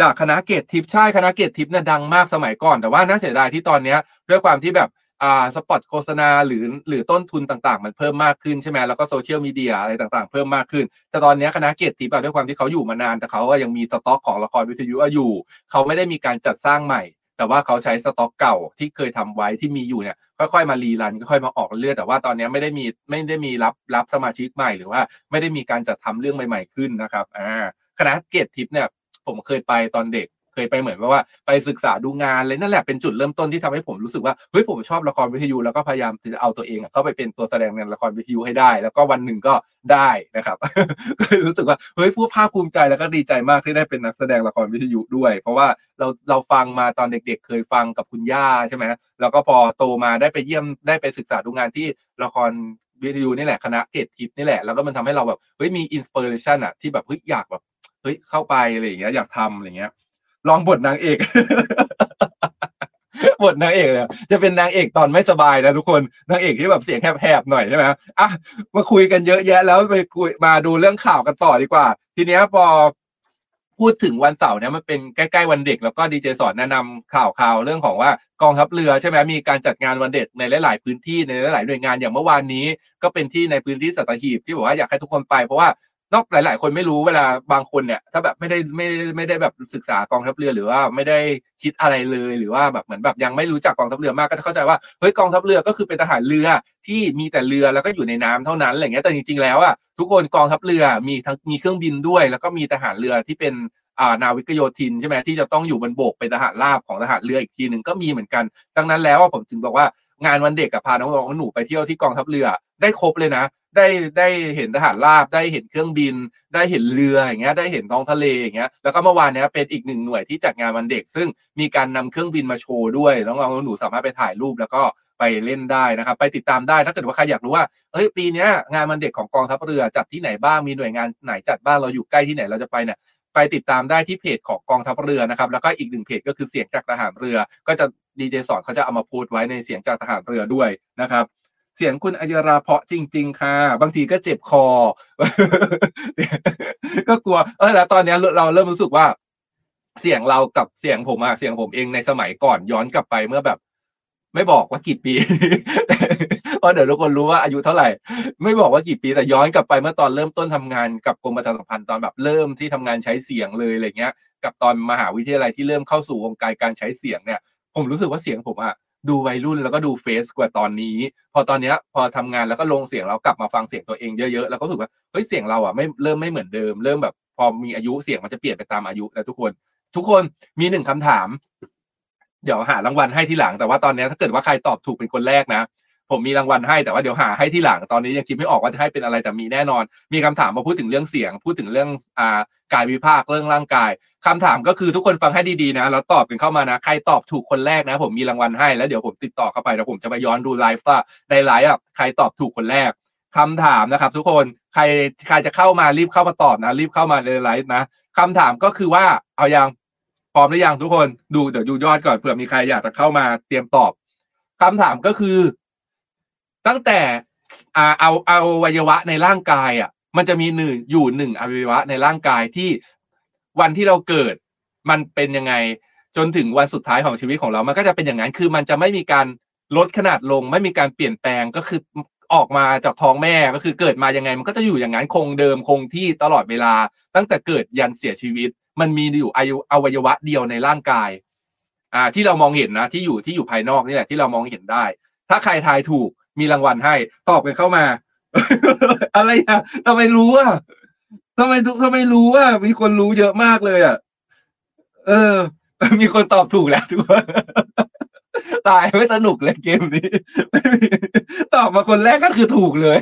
จากคณะเกตทิปใช่คณะเกตทิปเนี่ยดังมากสมัยก่อน แต่ว่าน่าเสียดายที่ตอนเนี้ยด้วยความที่แบบอ่า spot โฆษณาหรือหรือต้นทุนต่างๆ มันเพิ่มมากขึ้นใช่ไหมแล้วก็โซเชียลมีเดียอะไรต่างๆ เพิ่มมากขึ้น แต่ตอนนี้คณะเกศทิพย์อะด้วยความที่เขาอยู่มานาน แต่เขาก็ยังมีสต็อกของละครวิทยุอยู่ เขาไม่ได้มีการจัดสร้างใหม่ แต่ว่าเขาใช้สต็อกเก่าที่เคยทำไว้ที่มีอยู่เนี่ยค่อยๆมา rerun ค่อยๆมาออกเรื่อยแต่ว่าตอนนี้ไม่ได้มีไม่ได้มีรับรับสมาชิกใหม่หรือว่าไม่ได้มีการจัดทำเรื่องใหม่ ๆขึ้นนะครับอ่าคณะเกศทิพย์เนี่ยผมเคยไปตอนเด็ก เคยไปเหมือนว่า ไปศึกษาดูงานเลยนั่นแหละเป็นจุดเริ่มต้นที่ทำให้ผมรู้สึกว่าเฮ้ยผมชอบละครวิทยุแล้วก็พยายามจะเอาตัวเองอะเข้าไปเป็นตัวแสดงในละครวิทยุให้ได้ แล้วก็วันหนึ่งก็ได้นะครับก็เลยรู้สึกว่าเฮ้ยผู้ภาคภูมิใจแล้วก็ดีใจมากที่ได้เป็นนักแสดงละครวิทยุด้วย เพราะว่าเราเราฟังมาตอนเด็ก ๆ เคยฟังกับคุณย่าใช่ไหมแล้วก็พอโตมาได้ไปเยี่ยมได้ไปศึกษาดูงานที่ละครวิทยุนี่แหละคณะเกตทิพย์นี่แหละแล้วก็มันทำให้เราแบบเฮ้ยมีอินสปิเรชันอะที่แบบเฮ้ยอยากแบบเฮ้ยเข้าไปอะไรอย่างเงี้ยอยากทำอะไรเงี้ย ลองบทนางเอกบทนางเอกเนี่ยจะเป็นนางเอกตอนไม่สบายนะทุกคนนางเอกที่แบบเสียงแหบๆหน่อยใช่ไหมอะมาคุยกันเยอะแยะ แล้วไปคุยมาดูเรื่องข่าวกันต่อดีกว่า ทีเนี้ยพอพูดถึงวันเสาร์เนี่ยมันเป็นใกล้ๆวันเด็ก แล้วก็ดีเจสอนแนะนำข่าวข่าวเรื่องของว่ากองทัพเรือใช่ไหมมีการจัดงานวันเด็กในหลาย ๆ พื้นที่ในหลาย ๆ หน่วยงานอย่างเมื่อวานนี้ ก็เป็นที่ในพื้นที่สัตหีบที่บอกว่าอยากให้ทุกคนไปเพราะว่า นอกหลาย ๆ คนไม่รู้เวลาบางคนเนี่ย ถ้าแบบไม่ได้ไม่ได้ไม่ได้แบบศึกษากองทัพเรือหรือว่าไม่ได้คิดอะไรเลยหรือว่าแบบเหมือนแบบยังไม่รู้จักกองทัพเรือมากก็จะเข้าใจว่าเฮ้ยกองทัพเรือก็คือเป็นทหารเรือที่มีแต่เรือแล้วก็อยู่ในน้ำเท่านั้นอะไรเงี้ยแต่จริง ๆ แล้วอะทุกคนกองทัพเรือมีทั้งมีเครื่องบินด้วย แล้วก็มีทหารเรือที่เป็นอ่านาวิกโยธินใช่ไหมที่จะต้องอยู่บนบกเป็นทหารราบของทหารเรืออีกทีหนึ่งก็มีเหมือนกัน ดังนั้นแล้วผมจึงบอกว่างานวันเด็กกับพาน้องๆหนูไปเที่ยวที่กองทัพเรือได้ครบเลยนะ ได้ได้เห็นทหารราบ ได้เห็นเครื่องบิน ได้เห็นเรืออย่างเงี้ยได้เห็นท้องทะเลอย่างเงี้ยแล้วก็เมื่อวานเนี้ยเป็นอีกหนึ่งหน่วยที่จัดงานวันเด็ก ซึ่งมีการนำเครื่องบินมาโชว์ด้วยน้องๆหนูสามารถไปถ่ายรูปแล้วก็ไปเล่นได้นะครับ ไปติดตามได้ถ้าเกิดว่าใครอยากรู้ว่าเฮ้ยปีเนี้ยงานวันเด็กของกองทัพเรือจัดที่ไหนบ้างมีหน่วยงานไหนจัดบ้างเราอยู่ใกล้ที่ไหนเราจะไปเนี่ยไปติดตามได้ที่เพจของกองทัพเรือนะครับ แล้วก็อีกหนึ่งเพจก็คือเสียงจากทหารเรือ ก็จะดีเจสอนเขาจะเอามาพสต์ไว้ในเสียงจากทหารเรือด้วยนะครับ เสียงคุณอัยราเพาะจริง ๆ ค่ะ บางทีก็เจ็บคอ ก็กลัว เออแล้วตอนนี้เราเริ่มรู้สึกว่า เสียงเรากับเสียงผมอะเสียงผมเองในสมัยก่อนย้อนกลับไปเมื่อแบบ ไม่บอกว่ากี่ปีเพราะเดี๋ยวทุกคนรู้ว่าอายุเท่าไหร่ ไม่บอกว่ากี่ปีแต่ย้อนกลับไปเมื่อตอนเริ่มต้นทำงานกับกรมประชาสัมพันธ์ตอนแบบเริ่มที่ทำงานใช้เสียงเลยอะไรเงี้ย กับตอนมหาวิทยาลัยที่เริ่มเข้าสู่วงการการใช้เสียงเนี่ย ผมรู้สึกว่าเสียงผมอะ ดูวัยรุ่นแล้วก็ดูเฟซกว่าตอนนี้ พอตอนเนี้ยพอทำงานแล้วก็ลงเสียงแล้วกลับมาฟังเสียงตัวเองเยอะๆแล้วก็รู้สึกว่าเฮ้ยเสียงเราอะไม่เริ่มไม่เหมือนเดิม เริ่มแบบ พอมีอายุเสียงมันจะเปลี่ยนไปตามอายุแล้วทุกคน ทุกคนมีหนึ่งคำถาม เดี๋ยวหารางวัลให้ทีหลังแต่ว่าตอนนี้ถ้าเกิดว่าใครตอบถูกเป็นคนแรกนะ ผมมีรางวัลให้แต่ว่าเดี๋ยวหาให้ที่หลังตอนนี้ยังคิดไม่ออกว่าจะให้เป็นอะไรแต่มีแน่นอน มีคำถามมาพูดถึงเรื่องเสียง พูดถึงเรื่องอ่ากายวิภาคเรื่องร่างกายคำถามก็คือทุกคนฟังให้ดีๆนะแล้วตอบกันเข้ามานะ ใครตอบถูกคนแรกนะ ผมมีรางวัลให้แล้วเดี๋ยวผมติดต่อเข้าไปแล้วผมจะไปย้อนดูไลฟ์ว่าในไลฟ์อะใครตอบถูกคนแรกคำถามนะครับ ทุกคนใครใครจะเข้ามารีบเข้ามาตอบนะ รีบเข้ามาในไลฟ์นะคำถามก็คือว่าเอายังพร้อมหรือยังทุกคนดูเดี๋ยวดูยอดก่อนเผื่อมีใครอยากจะเข้ามาเตรียมตอบคำถามก็คือ ตั้งแต่อ่าเอาเอาอวัยวะในร่างกายอะ มันจะมีหนึ่งอยู่หนึ่งอวัยวะในร่างกายที่วันที่เราเกิด มันเป็นยังไงจนถึงวันสุดท้ายของชีวิตของเรา มันก็จะเป็นอย่างนั้น คือมันจะไม่มีการลดขนาดลง ไม่มีการเปลี่ยนแปลง ก็คือออกมาจากท้องแม่ ก็คือเกิดมายังไง มันก็จะอยู่อย่างนั้นคงเดิมคงที่ตลอดเวลา ตั้งแต่เกิดยันเสียชีวิต มันมีอยู่อายุอวัยวะเดียวในร่างกาย อ่า ที่เรามองเห็นนะ ที่อยู่ที่อยู่ภายนอกนี่แหละที่เรามองเห็นได้ ถ้าใครทายถูก มีรางวัลให้ ตอบกันเข้ามา อะไรอะทำไมรู้อะทำไมทุกทำไมรู้อะมีคนรู้เยอะมากเลยอะ เออ มีคนตอบถูกแล้วทุกคนตายไม่สนุกเลยเกมนี้ ตอบมาคนแรกก็คือถูกเลย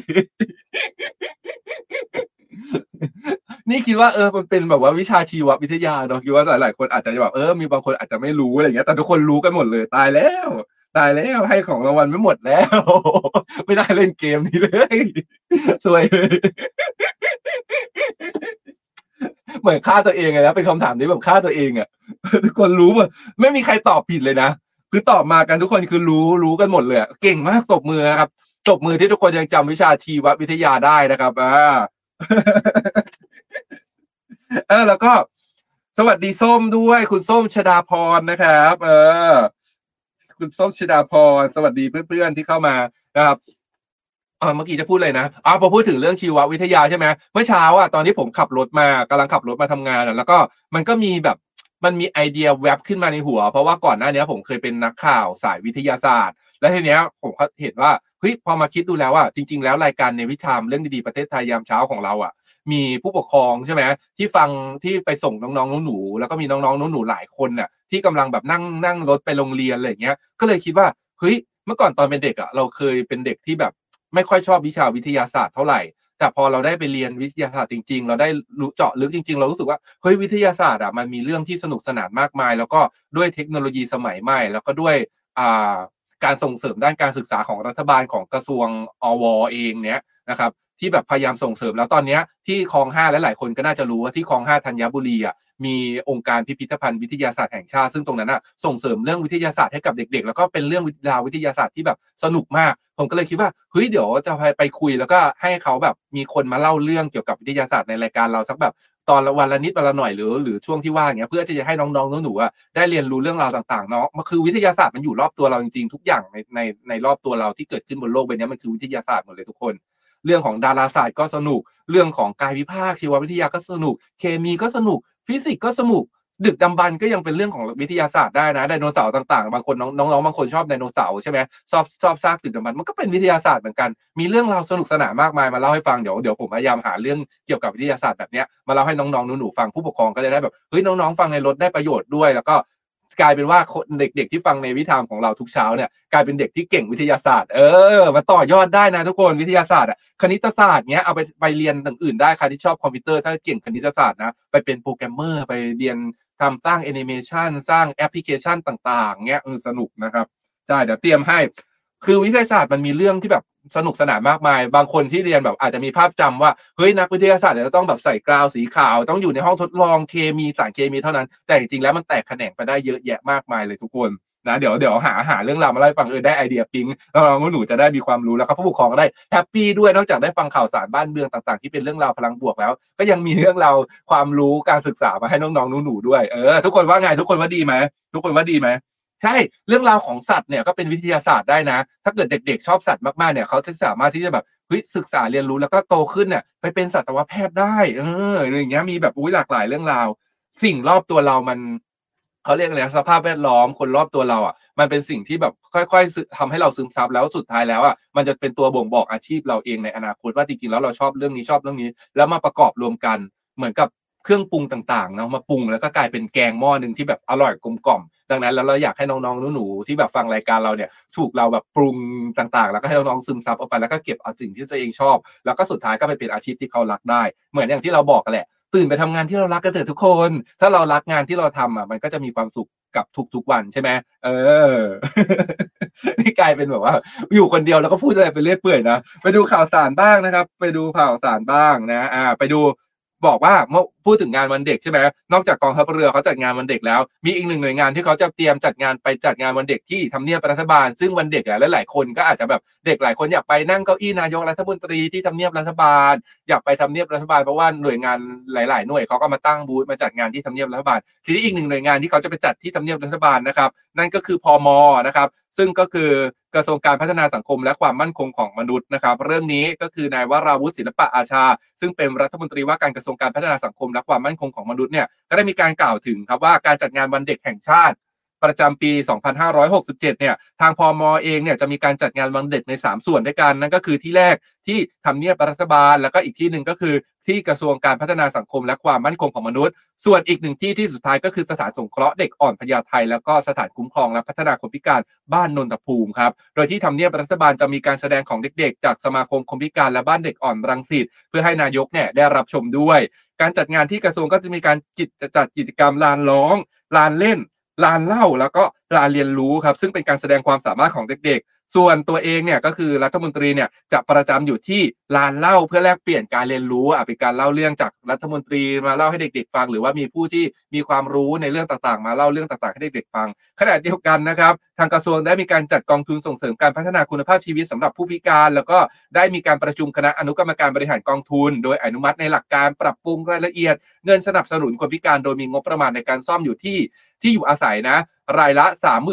นี่คิดว่าเออมันเป็นแบบว่าวิชาชีววิทยาเนาะคิดว่าหลายๆคนอาจจะแบบเออมีบางคนอาจจะไม่รู้อะไรเงี้ยแต่ทุกคนรู้กันหมดเลย ตายแล้ว ตายแล้วให้ของรางวัลไม่หมดแล้ว ไม่ได้เล่นเกมนี้เลยสวยเลยเหมือนฆ่าตัวเองเลยนะเป็นคำถามที่แบบฆ่าตัวเองอะทุกคนรู้หมดไม่มีใครตอบผิดเลยนะคือตอบมากันทุกคนคือรู้รู้กันหมดเลยเก่งมากตบมือนะครับตบมือที่ทุกคนยังจำวิชาชีววิทยาได้นะครับอ่าเออแล้วก็ สวัสดีส้มด้วย คุณส้มชดาพรนะครับ เออ คุณส้มชดาพรสวัสดีเพื่อนๆที่เข้ามานะครับเมื่อกี้จะพูดเลยนะอ๋อพอพูดถึงเรื่องชีววิทยาใช่ไหมเมื่อเช้าอะตอนที่ผมขับรถมากำลังขับรถมาทำงานอะแล้วก็มันก็มีแบบมันมีไอเดียแวบขึ้นมาในหัว เพราะว่าก่อนหน้านี้ผมเคยเป็นนักข่าวสายวิทยาศาสตร์ แล้วทีเนี้ยผมก็เห็นว่าเฮ้ยพอมาคิดดูแล้วว่าจริง ๆ แล้วรายการในวิชามเรื่องดีๆประเทศไทยยามเช้าของเราอะ มีผู้ปกครองใช่ไหมที่ฟังที่ไปส่งน้องๆหนูๆแล้วก็มีน้องๆหนูๆหลายคนน่ะที่กำลังแบบนั่งนั่งรถไปโรงเรียนอะไรอย่างเงี้ยก็เลยคิดว่าเฮ้ยเมื่อก่อนตอนเป็นเด็กอะเราเคยเป็นเด็กที่แบบไม่ค่อยชอบวิชาวิทยาศาสตร์เท่าไหร่ แต่พอเราได้ไปเรียนวิทยาศาสตร์จริง ๆ เราได้รู้เจาะลึกจริง ๆ เรารู้สึกว่าเฮ้ยวิทยาศาสตร์อะมันมีเรื่องที่สนุกสนานมากมาย แล้วก็ด้วยเทคโนโลยีสมัยใหม่ แล้วก็ด้วยอ่า การส่งเสริมด้านการศึกษาของรัฐบาลของกระทรวงอวเองเนี้ยนะครับที่แบบพยายามส่งเสริมแล้วตอนนี้ที่คลองห้าและหลายคนก็น่าจะรู้ว่าที่คลองห้าธัญบุรีอะมีองค์การพิพิธภัณฑ์วิทยาศาสตร์แห่งชาติ ซึ่งตรงนั้นอะส่งเสริมเรื่องวิทยาศาสตร์ให้กับเด็ก ๆ แล้วก็เป็นเรื่องราววิทยาศาสตร์ที่แบบสนุกมาก ผมก็เลยคิดว่าเฮ้ยเดี๋ยวจะไปไปคุยแล้วก็ให้เขาแบบมีคนมาเล่าเรื่องเกี่ยวกับวิทยาศาสตร์ในรายการเราสักแบบ ตอนละวันละนิดวันละหน่อยหรือหรือช่วงที่ว่างเงี้ยเพื่อที่จะให้น้องๆหนูๆอะได้เรียนรู้เรื่องราวต่างๆเนาะมันคือวิทยาศาสตร์มันอยู่รอบตัวเราจริงๆทุกอย่างในในในรอบตัวเราที่เกิดขึ้นบนโลกใบนี้มันคือวิทยาศาสตร์หมดเลยทุกคน เรื่องของดาราศาสตร์ก็สนุก เรื่องของกายวิภาคชีววิทยาก็สนุก เคมีก็สนุก ฟิสิกส์ก็สนุก ดึกดำบรรพ์ก็ยังเป็นเรื่องของวิทยาศาสตร์ได้นะไดโนเสาร์ต่างๆบางคนน้องๆบางคนชอบไดโนเสาร์ใช่ไหมชอบชอบซากดึกดำบรรพ์มันก็เป็นวิทยาศาสตร์เหมือนกัน มีเรื่องราวสนุกสนานมากมายมาเล่าให้ฟังเดี๋ยวเดี๋ยวผมพยายามหาเรื่องเกี่ยวกับวิทยาศาสตร์แบบเนี้ยมาเล่าให้น้องๆหนูๆฟังผู้ปกครองก็จะได้แบบเฮ้ยน้องๆฟังในรถได้ประโยชน์ด้วยแล้วก็ กลายเป็นว่าคนเด็กๆที่ฟัง Navy Time ของเราทุกเช้าเนี่ยกลายเป็นเด็กที่เก่งวิทยาศาสตร์ เออมาต่อยอดได้นะทุกคนวิทยาศาสตร์อะคณิตศาสตร์เนี้ยเอาไปไปเรียนอย่างอื่นได้ใครที่ชอบคอมพิวเตอร์ถ้าเก่งคณิตศาสตร์นะไปเป็นโปรแกรมเมอร์ไปเรียนทำสร้างแอนิเมชันสร้างแอปพลิเคชันต่าง ๆเงี้ยเออสนุกนะครับใช่เดี๋ยวเตรียมให้ คือวิทยาศาสตร์มันมีเรื่องที่แบบ สนุกสนานมากมาย บางคนที่เรียนแบบอาจจะมีภาพจำว่าเฮ้ยนักวิทยาศาสตร์เนี่ยต้องแบบใส่กาวน์สีขาว ต้องอยู่ในห้องทดลองเคมีสารเคมีเท่านั้น แต่จริงๆแล้วมันแตกแขนงไปได้เยอะแยะมากมายเลยทุกคนนะเดี๋ยวเดี๋ยวหาหาเรื่องราวมาเล่าให้ฟังเออได้ไอเดียปิ๊งแล้วน้องหนูจะได้มีความรู้แล้วก็ผู้ปกครองก็ได้แฮปปี้ด้วยนอกจากได้ฟังข่าวสารบ้านเมืองต่างๆ ที่เป็นเรื่องราวพลังบวกแล้ว ก็ยังมีเรื่องราวความรู้การศึกษามาให้น้องๆหนูๆด้วยเออทุกคนว่าไงทุกคนว่าดีไหมทุกคนว่าดีไหม ใช่เรื่องราวของสัตว์เนี่ยก็เป็นวิทยาศาสตร์ได้นะ ถ้าเกิดเด็ก ๆ ชอบสัตว์มากๆเนี่ยเขาจะสามารถที่จะแบบเฮ้ยศึกษาเรียนรู้แล้วก็โตขึ้นเนี่ยไปเป็นสัตวแพทย์ได้เอออย่างเงี้ยมีแบบอุ้ยหลากหลายเรื่องราว สิ่งรอบตัวเรามันเขาเรียกอะไรสภาพแวดล้อมคนรอบตัวเราอะ มันเป็นสิ่งที่แบบค่อยๆซึทำให้เราซึมซับแล้วสุดท้ายแล้วอะมันจะเป็นตัวบ่งบอกอาชีพเราเองในอนาคตว่าจริงๆแล้วเราชอบเรื่องนี้ชอบเรื่องนี้ แล้วมาประกอบรวมกันเหมือนกับ เครื่องปรุงต่างๆเนาะมาปรุงแล้วก็กลายเป็นแกงหม้อหนึ่งที่แบบอร่อยกลมกล่อม ดังนั้นแล้วเราอยากให้น้องๆหนูๆที่แบบฟังรายการเราเนี่ยถูกเราแบบปรุงต่างๆ แล้วก็ให้น้องๆซึมซับเอาไปแล้วก็เก็บเอาสิ่งที่ตัวเองชอบ แล้วก็สุดท้ายก็ไปเป็นอาชีพที่เขารักได้ เหมือนอย่างที่เราบอกกันแหละ ตื่นไปทำงานที่เรารักกันเถอะทุกคน ถ้าเรารักงานที่เราทำอะมันก็จะมีความสุขกับทุกๆวันใช่ไหมเออ นี่กลายเป็นแบบว่า อยู่คนเดียวแล้วก็พูดอะไรไปเรื่อยเปื่อยนะ ไปดูข่าวสารบ้างนะครับ ไปดูข่าวสารบ้างนะ อ่า ไปดูบอกว่าเมื่อพูดถึงงานวันเด็กใช่ไหมนอกจากกองทัพเรือเขาจัดงานวันเด็กแล้ว มีอีกหนึ่งหน่วยงานที่เขาจะเตรียมจัดงานไปจัดงานวันเด็กที่ทำเนียบรัฐบาล ซึ่งวันเด็กอะหลายๆคนก็อาจจะแบบเด็กหลายคนอยากไปนั่งเก้าอี้นายกรัฐมนตรีที่ทำเนียบรัฐบาล อยากไปทำเนียบรัฐบาลเพราะว่าหน่วยงานหลาย ๆ หน่วยเขาก็มาตั้งบูธมาจัดงานที่ทำเนียบรัฐบาล ทีนี้อีกหนึ่งหน่วยงานที่เขาจะไปจัดที่ทำเนียบรัฐบาลนะครับนั่นก็คือพมนะครับซึ่งก็คือกระทรวงการพัฒนาสังคมและความมั่นคงของมนุษย์นะครับ เรื่องนี้ก็คือนายวราวุฒิศิลปะอาชา ซึ่งเป็นรัฐมนตรีว่าการกระทรวงการพัฒนาสังคมและความมั่นคงของมนุษย์เนี่ยก็ได้มีการกล่าวถึงครับว่าการจัดงานวันเด็กแห่งชาติ ประจำปี 2567 เนี่ย ทางพมอเองเนี่ยจะมีการจัดงานวันเด็กใน 3 ส่วนด้วยกัน นั่นก็คือที่แรกที่ทำเนียบรัฐบาล แล้วก็อีกที่หนึ่งก็คือที่กระทรวงการพัฒนาสังคมและความมั่นคงของมนุษย์ ส่วนอีกหนึ่งที่ที่สุดท้ายก็คือสถานสงเคราะห์เด็กอ่อนพญาไทแล้วก็สถานคุ้มครองและพัฒนาคนพิการบ้านนนทภูมิครับ โดยที่ทำเนียบรัฐบาลจะมีการแสดงของเด็กๆ จากสมาคมคนพิการและบ้านเด็กอ่อนรังสิตเพื่อให้นายกเนี่ยได้รับชมด้วย การจัดงานที่กระทรวงก็จะมีการจัดกิจกรรมลานร้องลานเล่น ลานเล่าแล้วก็ลานเรียนรู้ครับ ซึ่งเป็นการแสดงความสามารถของเด็กๆ ส่วนตัวเองเนี่ยก็คือรัฐมนตรีเนี่ยจะประจำอยู่ที่ลานเล่าเพื่อแลกเปลี่ยนการเรียนรู้อะเป็นการเล่าเรื่องจากรัฐมนตรีมาเล่าให้เด็ก ๆ ฟัง หรือว่ามีผู้ที่มีความรู้ในเรื่องต่างๆ มาเล่าเรื่องต่างๆ ให้เด็กๆฟัง ขณะเดียวกันนะครับ ทางกระทรวงได้มีการจัดกองทุนส่งเสริมการพัฒนาคุณภาพชีวิตสำหรับผู้พิการ แล้วก็ได้มีการประชุมคณะอนุกรรมการบริหารกองทุน โดยอนุมัติในหลักการปรับปรุงรายละเอียด เงินสนับสนุนคนพิการโดยมีงบประมาณในการซ่อมอยู่ที่ ที่อยู่อาศัยนะ รายละ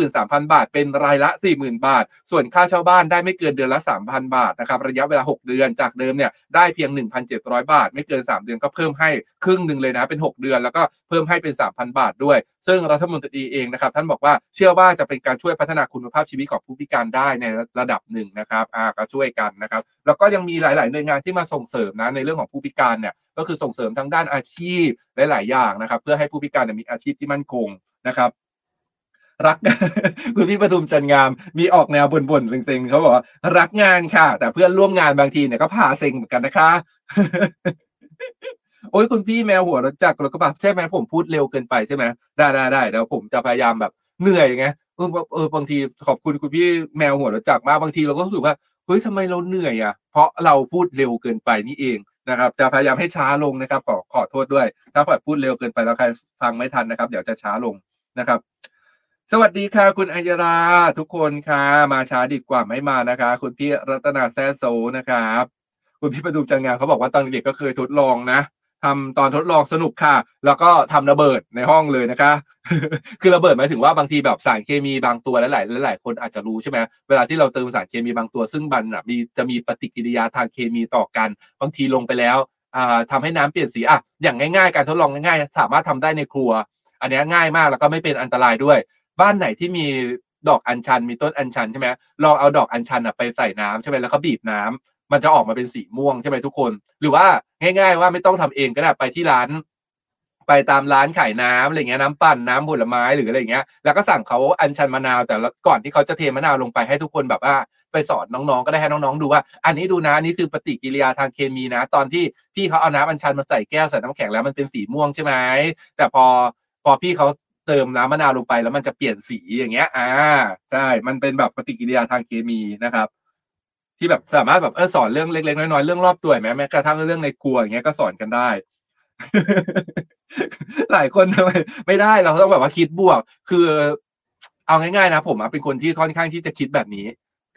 33,000 บาท เป็นรายละ 40,000 บาท ส่วนค่าเช่าบ้านได้ไม่เกินเดือนละ 3,000 บาทนะครับระยะเวลา 6 เดือนจากเดิมเนี่ยได้เพียง 1,700 บาท ไม่เกิน 3 เดือนก็เพิ่มให้ครึ่งหนึ่งเลยนะเป็น 6 เดือนแล้วก็เพิ่มให้เป็น 3,000 บาทด้วย ซึ่งรัฐมนตรีเองนะครับท่านบอกว่าเชื่อว่าจะเป็นการช่วยพัฒนาคุณภาพชีวิตของผู้พิการได้ในระดับหนึ่งนะครับอ่าก็ช่วยกันนะครับแล้วก็ยังมีหลาย ๆ หน่วยงานที่มาส่งเสริมนะในเรื่องของผู้พิการเนี่ย ก็คือส่งเสริมทางด้านอาชีพหลาย ๆ อย่างนะครับ เพื่อให้ผู้พิการเนี่ยมีอาชีพที่มั่นคงนะครับรักคุณพี่ประทุมจันงาม มีออกแนวบ่นๆเซ็งๆเขาบอกว่ารักงานค่ะ แต่เพื่อนร่วมงานบางทีเนี่ยก็พาเซ็งเหมือนกันนะคะ โอ้ยคุณพี่แมวหัวรถจักรรถกระบะใช่ไหมผมพูดเร็วเกินไปใช่ไหมได้ได้ได้เดี๋ยวผมจะพยายามแบบเหนื่อยไงเออเออบางทีขอบคุณคุณพี่แมวหัวรถจักรมากบางทีเราก็รู้สึกว่าเฮ้ยทำไมเราเหนื่อยอะ เพราะเราพูดเร็วเกินไปนี่เอง นะครับ จะพยายามให้ช้าลงนะครับ ขอขอโทษด้วย ถ้าแบบพูดเร็วเกินไปแล้วใครฟังไม่ทันนะครับ เดี๋ยวจะช้าลงนะครับ สวัสดีค่ะ คุณอัญราทุกคนค่ะ มาช้าดีกว่าไม่มานะคะ คุณพี่รัตนาแซโซนะครับ คุณพี่ประดุมจังงานเขาบอกว่าตอนเด็กก็เคยทดลองนะ ทำตอนทดลองสนุกค่ะ แล้วก็ทำระเบิดในห้องเลยนะคะ คือระเบิดหมายถึงว่าบางทีแบบสารเคมีบางตัวหลายๆหลายๆคนอาจจะรู้ใช่ไหมเวลาที่เราเติมสารเคมีบางตัวซึ่งมันอะมีจะมีปฏิกิริยาทางเคมีต่อกัน บางทีลงไปแล้วอ่าทำให้น้ำเปลี่ยนสีอะอย่างง่ายๆ การทดลองง่ายๆ สามารถทำได้ในครัว อันนี้ง่ายมากแล้วก็ไม่เป็นอันตรายด้วย บ้านไหนที่มีดอกอัญชันมีต้นอัญชันใช่ไหมลองเอาดอกอัญชันอะไปใส่น้ำใช่ไหมแล้วก็บีบน้ำ มันจะออกมาเป็นสีม่วงใช่ไหมทุกคน หรือว่าง่าย ๆ ว่าไม่ต้องทำเองก็ได้ไปที่ร้าน ไปตามร้านขายน้ำอะไรเงี้ยน้ำปั่นน้ำผลไม้หรืออะไรเงี้ยแล้วก็สั่งเขาอัญชันมะนาวแต่ก่อนที่เขาจะเทมะนาวลงไปให้ทุกคนแบบว่าไปสอนน้องๆ ก็ได้ให้น้องๆ ดูว่า อันนี้ดูนะนี่คือปฏิกิริยาทางเคมีนะ ตอนที่พี่เขาเอาน้ำอัญชันมาใส่แก้วใส่น้ำแข็งแล้วมันเป็นสีม่วงใช่ไหมแต่พอพอพี่เขาเติมน้ำมะนาวลงไปแล้วมันจะเปลี่ยนสีอย่างเงี้ย อ่า ใช่ มันเป็นแบบปฏิกิริยาทางเคมีนะครับ ที่แบบสามารถแบบเออสอนเรื่องเล็กๆน้อยๆเรื่องรอบตัวไหมแม้กระทั่งเรื่องในครัวอย่างเงี้ยก็สอนกันได้ หลายคนทำไมไม่ได้เราต้องแบบว่าคิดบวก คือ เอาง่ายๆนะผมอะเป็นคนที่ค่อนข้างที่จะคิดแบบนี้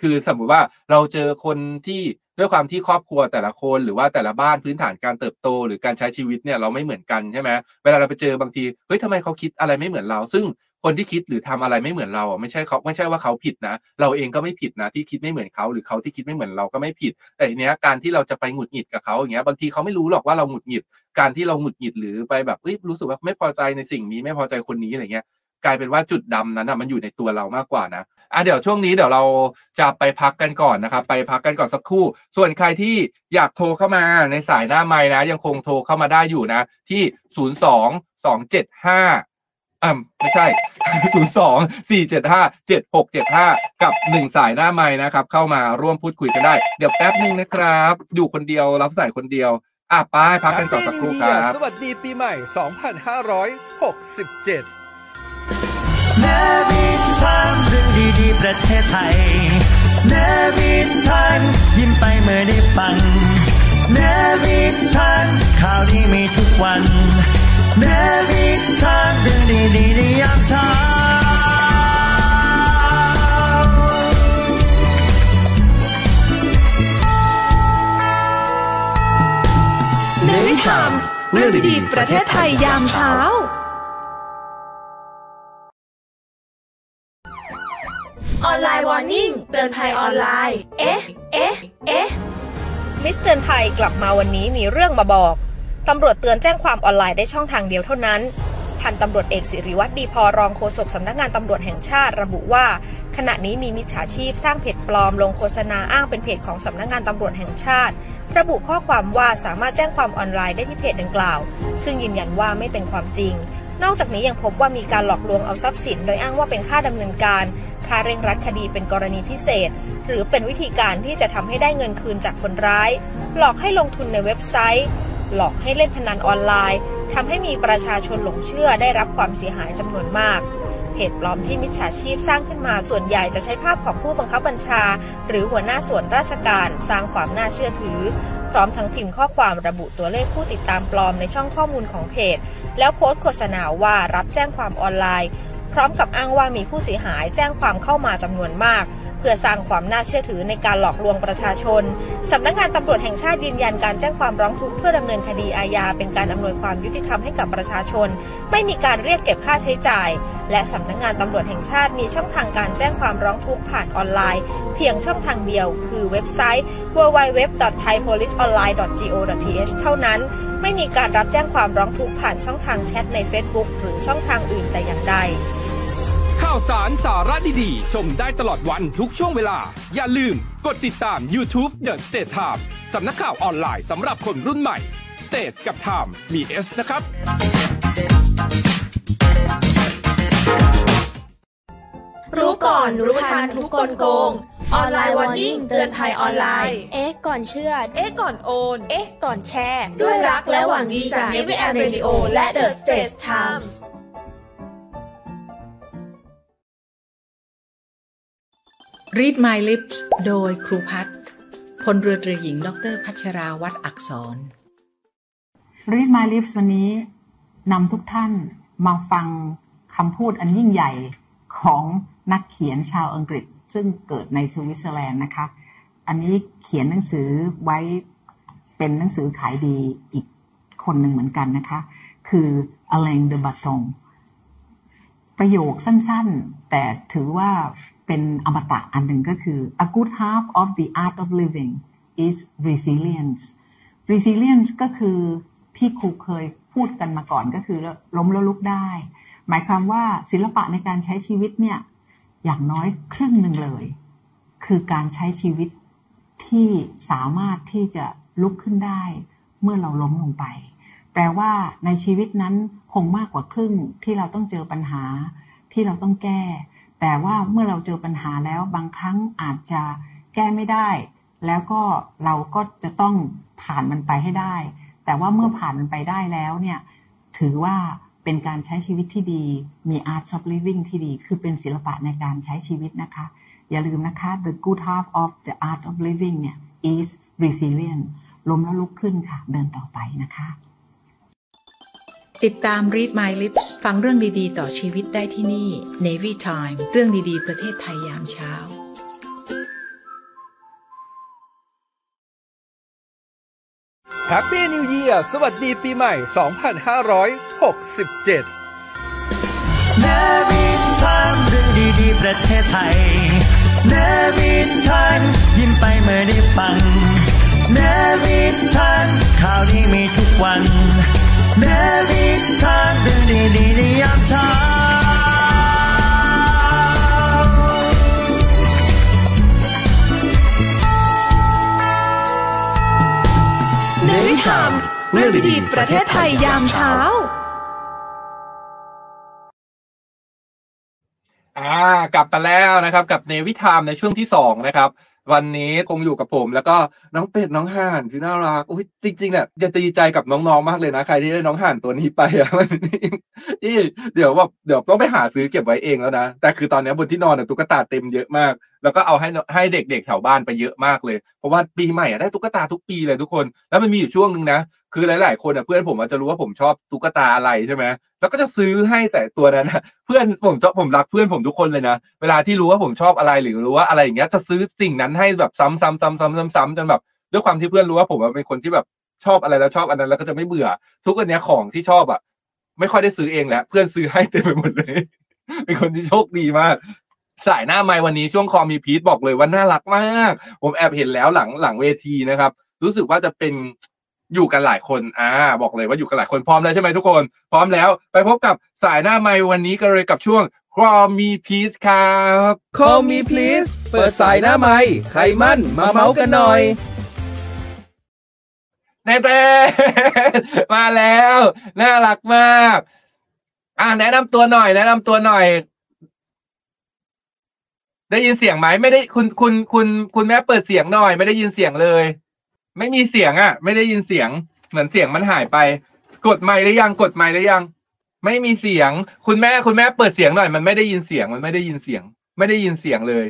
คือสมมุติว่าเราเจอคนที่ด้วยความที่ครอบครัวแต่ละคนหรือว่าแต่ละบ้านพื้นฐานการเติบโต หรือการใช้ชีวิตเนี่ยเราไม่เหมือนกันใช่ไหมเวลาเราไปเจอบางทีเฮ้ยทำไมเขาคิดอะไรไม่เหมือนเรา ซึ่งคนที่คิดหรือทำอะไรไม่เหมือนเราอะไม่ใช่เขาไม่ใช่ว่าเขาผิดนะ เราเองก็ไม่ผิดนะ ที่คิดไม่เหมือนเขา หรือเขาที่คิดไม่เหมือนเราก็ไม่ผิด แต่ทีเนี้ยการที่เราจะไปหงุดหงิดกับเขาอย่างเงี้ยบางทีเขาไม่รู้หรอกว่าเราหงุดหงิด การที่เราหงุดหงิดหรือไปแบบเอ้ยรู้สึกว่าไม่พอใจในสิ่งนี้ไม่พอใจคนนี้อะไรเงี้ยกลายเป็นว่าจุดดำนั้นอะมันอยู่ในตัวเรามากกว่านะ อะเดี๋ยวช่วงนี้เดี๋ยวเราจะไปพักกันก่อนนะครับ ไปพักกันก่อนสักครู่ ส่วนใครที่อยากโทรเข้ามาในสายหน้าไม้นะ ยังคงโทรเข้ามาได้อยู่นะ ที่ศูนย์สองสองเจ็ดห้าอ่าไม่ใช่ศูนย์สองสี่เจ็ดห้าเจ็ดหกเจ็ดห้ากับหนึ่งสายหน้าไม้นะครับ เข้ามาร่วมพูดคุยกันได้ เดี๋ยวแป๊บหนึ่งนะครับ อยู่คนเดียวรับสายคนเดียว อะไปพักกันก่อนสักครู่ครับ สวัสดีปีใหม่ 2567 เนวินทันเรื่องดีๆ ประเทศไทยเนวินทันยิ้มไปเมื่อได้ฟังเนวินทันข่าวดีมีทุกวันเนวินทันเรื่องดีๆในยามเช้าNavy Time เรื่องดีๆประเทศไทยยามเช้า online warning เตือนภัยออนไลน์ เอ๊ะ เอ๊ะ เอ๊ะ มิสเตือนภัยกลับมาวันนี้มีเรื่องมาบอก ตำรวจเตือนแจ้งความออนไลน์ได้ช่องทางเดียวเท่านั้น พันตำรวจเอกศิริวัฒน์ ดีพอรองโฆษกสำนักงานตำรวจแห่งชาติระบุว่า ขณะนี้มีมิจฉาชีพสร้างเพจปลอมลงโฆษณาอ้างเป็นเพจของสำนักงานตำรวจแห่งชาติ ระบุข้อความว่าสามารถแจ้งความออนไลน์ได้ที่เพจดังกล่าว ซึ่งยืนยันว่าไม่เป็นความจริง นอกจากนี้ยังพบว่ามีการหลอกลวงเอาทรัพย์สิน โดยอ้างว่าเป็นค่าดำเนินการ ค่าเร่งรัดคดีเป็นกรณีพิเศษ หรือเป็นวิธีการที่จะทำให้ได้เงินคืนจากคนร้าย หลอกให้ลงทุนในเว็บไซต์ หลอกให้เล่นพนันออนไลน์ทำให้มีประชาชนหลงเชื่อได้รับความเสียหายจำนวนมากเพจปลอมที่มิจฉาชีพสร้างขึ้นมาส่วนใหญ่จะใช้ภาพของผู้บังคับบัญชา หรือหัวหน้าส่วนราชการสร้างความน่าเชื่อถือ พร้อมทั้งพิมพ์ข้อความระบุตัวเลขผู้ติดตามปลอมในช่องข้อมูลของเพจ แล้วโพสต์โฆษณาว่ารับแจ้งความออนไลน์ พร้อมกับอ้างว่ามีผู้เสียหายแจ้งความเข้ามาจำนวนมาก เพื่อสร้างความน่าเชื่อถือในการหลอกลวงประชาชนสำนักงานตำรวจแห่งชาติยืนยันการแจ้งความร้องทุกข์เพื่อดำเนินคดีอาญาเป็นการอำนวยความยุติธรรมให้กับประชาชน ไม่มีการเรียกเก็บค่าใช้จ่าย และสำนักงานตำรวจแห่งชาติมีช่องทางการแจ้งความร้องทุกข์ผ่านออนไลน์ เพียงช่องทางเดียว คือเว็บไซต์ www.thaipoliceonline.go.th เท่านั้นไม่มีการรับแจ้งความร้องทุกข์ผ่านช่องทางแชทใน Facebook หรือช่องทางอื่นแต่อย่างใด ข่าวสารสาระดีๆ ชมได้ตลอดวันทุกช่วงเวลา อย่าลืมกดติดตาม YouTube The State Time สำนักข่าวออนไลน์สำหรับคนรุ่นใหม่ State กับ Time มี S นะครับ รู้ก่อนรู้ทันทุกกลโกง ออนไลน์วอร์นิ่งเตือนภัยออนไลน์ เอ๊ะก่อนเชื่อ เอ๊ะก่อนโอน เอ๊ะก่อนแชร์ ด้วยรักและหวังดีจาก Navy and Radio และ The States Times Read My Lips โดยครูพัฒน์พลเรือตรีหญิง ดรพัชราวัตรอักษร Read My Lips วันนี้นำทุกท่านมาฟังคำพูดอันยิ่งใหญ่ของนักเขียนชาวอังกฤษ ซึ่งเกิดในสวิตเซอร์แลนด์นะคะ อันนี้เขียนหนังสือไว้เป็นหนังสือขายดีอีกคนหนึ่งเหมือนกันนะคะ คืออเลงเดบัตตงประโยคสั้นๆ แต่ถือว่า เป็นอมตะอันหนึ่งก็คือ a good half of the art of living is resilience resilience ก็คือที่ครูเคยพูดกันมาก่อนก็คือล้มแล้วลุกได้ หมายความว่าศิลปะในการใช้ชีวิตเนี่ยอย่างน้อยครึ่งหนึ่งเลย คือการใช้ชีวิตที่สามารถที่จะลุกขึ้นได้ เมื่อเราล้มลงไป แปลว่าในชีวิตนั้นคงมากกว่าครึ่งที่เราต้องเจอปัญหาที่เราต้องแก้ แต่ว่าเมื่อเราเจอปัญหาแล้วบางครั้งอาจจะแก้ไม่ได้ แล้วก็เราก็จะต้องผ่านมันไปให้ได้ แต่ว่าเมื่อผ่านมันไปได้แล้วเนี่ยถือว่าเป็นการใช้ชีวิตที่ดี มี art of living ที่ดี คือเป็นศิลปะในการใช้ชีวิตนะคะ อย่าลืมนะคะ the good half of the art of living เนี่ย is resilient ล้มแล้วลุกขึ้นค่ะ เดินต่อไปนะคะ ติดตาม Read My Lips ฟังเรื่องดีๆ ต่อชีวิตได้ที่นี่ Navy Time เรื่องดีๆ ประเทศไทยยามเช้า Happy New Year สวัสดีปีใหม่ 2567เนวินทันเรื่องดีๆ ประเทศไทยเนวินทันยิ้มไปเมื่อได้ฟังเนวินทันข่าวดีมีทุกวัน เนวิชามเรื่องดีๆประเทศไทยยามเช้าอ่ากลับมาแล้วนะครับ กับเนวิทามในช่วงที่สองนะครับ วันนี้คงอยู่กับผม แล้วก็น้องเป็ดน้องห่านที่น่ารักอุ้ยจริงๆเนี่ยจะดีใจกับน้องๆมากเลยนะใครที่ได้น้องห่านตัวนี้ไปอะมันนี่เดี๋ยวแบบเดี๋ยวต้องไปหาซื้อเก็บไว้เองแล้วนะแต่คือตอนนี้บนที่นอนตุ๊กตาเต็มเยอะมาก แล้วก็เอาให้ให้เด็กๆแถวบ้านไปเยอะมากเลย เพราะว่าปีใหม่อะได้ตุ๊กตาทุกปีเลยทุกคน แล้วมันมีอยู่ช่วงหนึ่งนะ คือหลาย ๆ คนอะเพื่อนผมอาจจะรู้ว่าผมชอบตุ๊กตาอะไรใช่ไหมแล้วก็จะซื้อให้แต่ตัวนั้นนะเพื่อนผมชอบผมรักเพื่อนผมทุกคนเลยนะ เวลาที่รู้ว่าผมชอบอะไรหรือรู้ว่าอะไรอย่างเงี้ยจะซื้อสิ่งนั้นให้แบบซ้ำๆซ้ำๆๆจนแบบด้วยความที่เพื่อนรู้ว่าผมเป็นคนที่แบบชอบอะไรแล้วชอบอันนั้นแล้วก็จะไม่เบื่อ ทุกวันเนี้ยของที่ชอบอะ ไม่ค่อยได้ซื้อเองแล้วเพื่อนซื้อให้เต็มไปหมดเลย เป็นคนที่โชคดีมาก สายหน้าไม้วันนี้ช่วงคอมีพีทบอกเลยว่าน่ารักมาก ผมแอบเห็นแล้วหลังหลังเวทีนะครับ รู้สึกว่าจะเป็นอยู่กันหลายคน อ่า บอกเลยว่าอยู่กันหลายคนพร้อมแล้วใช่ไหมทุกคน พร้อมแล้ว ไปพบกับสายหน้าไม้วันนี้กันเลยกับช่วงคอมีพีทครับ Call me please เปิดสายหน้าไม้ใครมั่นมาเมาส์กันหน่อยแน่แต่มาแล้ว น่ารักมาก อ่าแนะนำตัวหน่อย แนะนำตัวหน่อย ได้ยินเสียงไหมไม่ได้คุณคุณคุณคุณแม่เปิดเสียงหน่อย ไม่ได้ยินเสียงเลย ไม่มีเสียงอะ ไม่ได้ยินเสียง เหมือนเสียงมันหายไป กดไมค์หรือยังกดไมค์หรือยัง ไม่มีเสียง คุณแม่คุณแม่เปิดเสียงหน่อย มันไม่ได้ยินเสียงมันไม่ได้ยินเสียง ไม่ได้ยินเสียงเลย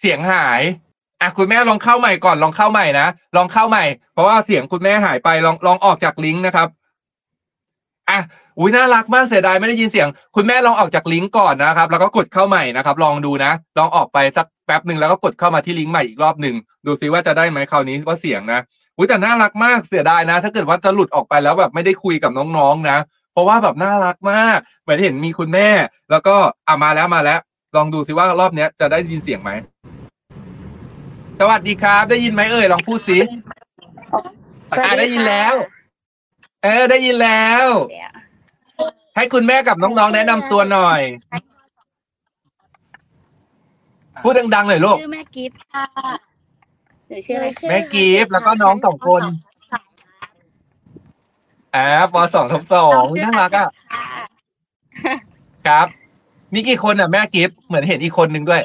เสียงหายอะคุณแม่ลองเข้าใหม่ก่อนลองเข้าใหม่นะลองเข้าใหม่ เพราะว่าเสียงคุณแม่หายไปลองลองออกจากลิงก์นะครับ อะอุ้ยน่ารักมากเสียดายไม่ได้ยินเสียง คุณแม่ลองออกจากลิงก์ก่อนนะครับ แล้วก็กดเข้าใหม่นะครับ ลองดูนะ ลองออกไปสักแป๊บหนึ่งแล้วก็กดเข้ามาที่ลิงก์ใหม่อีกรอบหนึ่งดูซิว่าจะได้ไหมคราวนี้ว่าเสียงนะอุ้ยแต่น่ารักมากเสียดายนะ ถ้าเกิดว่าจะหลุดออกไปแล้วแบบไม่ได้คุยกับน้องๆนะ เพราะว่าแบบน่ารักมากเหมือนเห็นมีคุณแม่ แล้วก็อะมาแล้วมาแล้ว ลองดูซิว่ารอบเนี้ยจะได้ยินเสียงไหมสวัสดีครับ ได้ยินไหมเอ่ยลองพูดสิอะได้ยินแล้ว เออได้ยินแล้ว ให้คุณแม่กับน้องๆแนะนำตัวหน่อย พูดดังๆหน่อยลูก ชื่อแม่กิฟต์ค่ะหนูชื่ออะไรแม่กีฟแล้วก็น้องสองคน อ่าปสองทับสองน่ารักอะครับ มีกี่คนอะแม่กิฟเหมือนเห็นอีกคนนึงด้วย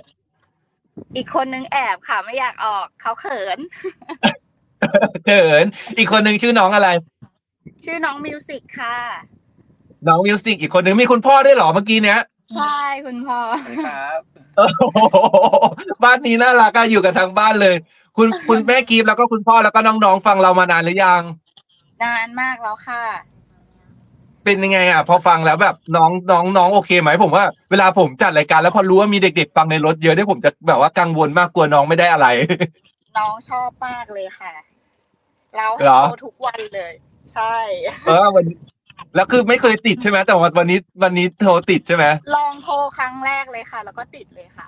อีกคนนึงแอบค่ะ ไม่อยากออกเขาเขินเขินอีกคนนึงชื่อน้องอะไร ชื่อน้องมิวสิกค่ะ น้องมิวสิกอีกคนนึงมีคุณพ่อด้วยเหรอเมื่อกี้เนี้ยใช่คุณพ่อโอ้โหบ้านนี้น่ารักอะอยู่กันทั้งบ้านเลย คุณคุณแม่กีฟแล้วก็คุณพ่อแล้วก็น้องๆฟังเรามานานหรือยัง นานมากแล้วค่ะ เป็นยังไงอะพอฟังแล้วแบบน้องน้องน้องโอเคไหมผมว่าเวลาผมจัดรายการแล้วพอรู้ว่ามีเด็ก ๆ ฟังในรถเยอะเนี่ยผมจะแบบว่ากังวลมากกลัวน้องไม่ได้อะไร น้องชอบมากเลยค่ะ เราให้เหรอโทรทุกวันเลย ใช่เออวันแล้วคือไม่เคยติดใช่ไหมแต่วันวันนี้วันนี้โทรติดใช่ไหมลองโทรครั้งแรกเลยค่ะ แล้วก็ติดเลยค่ะ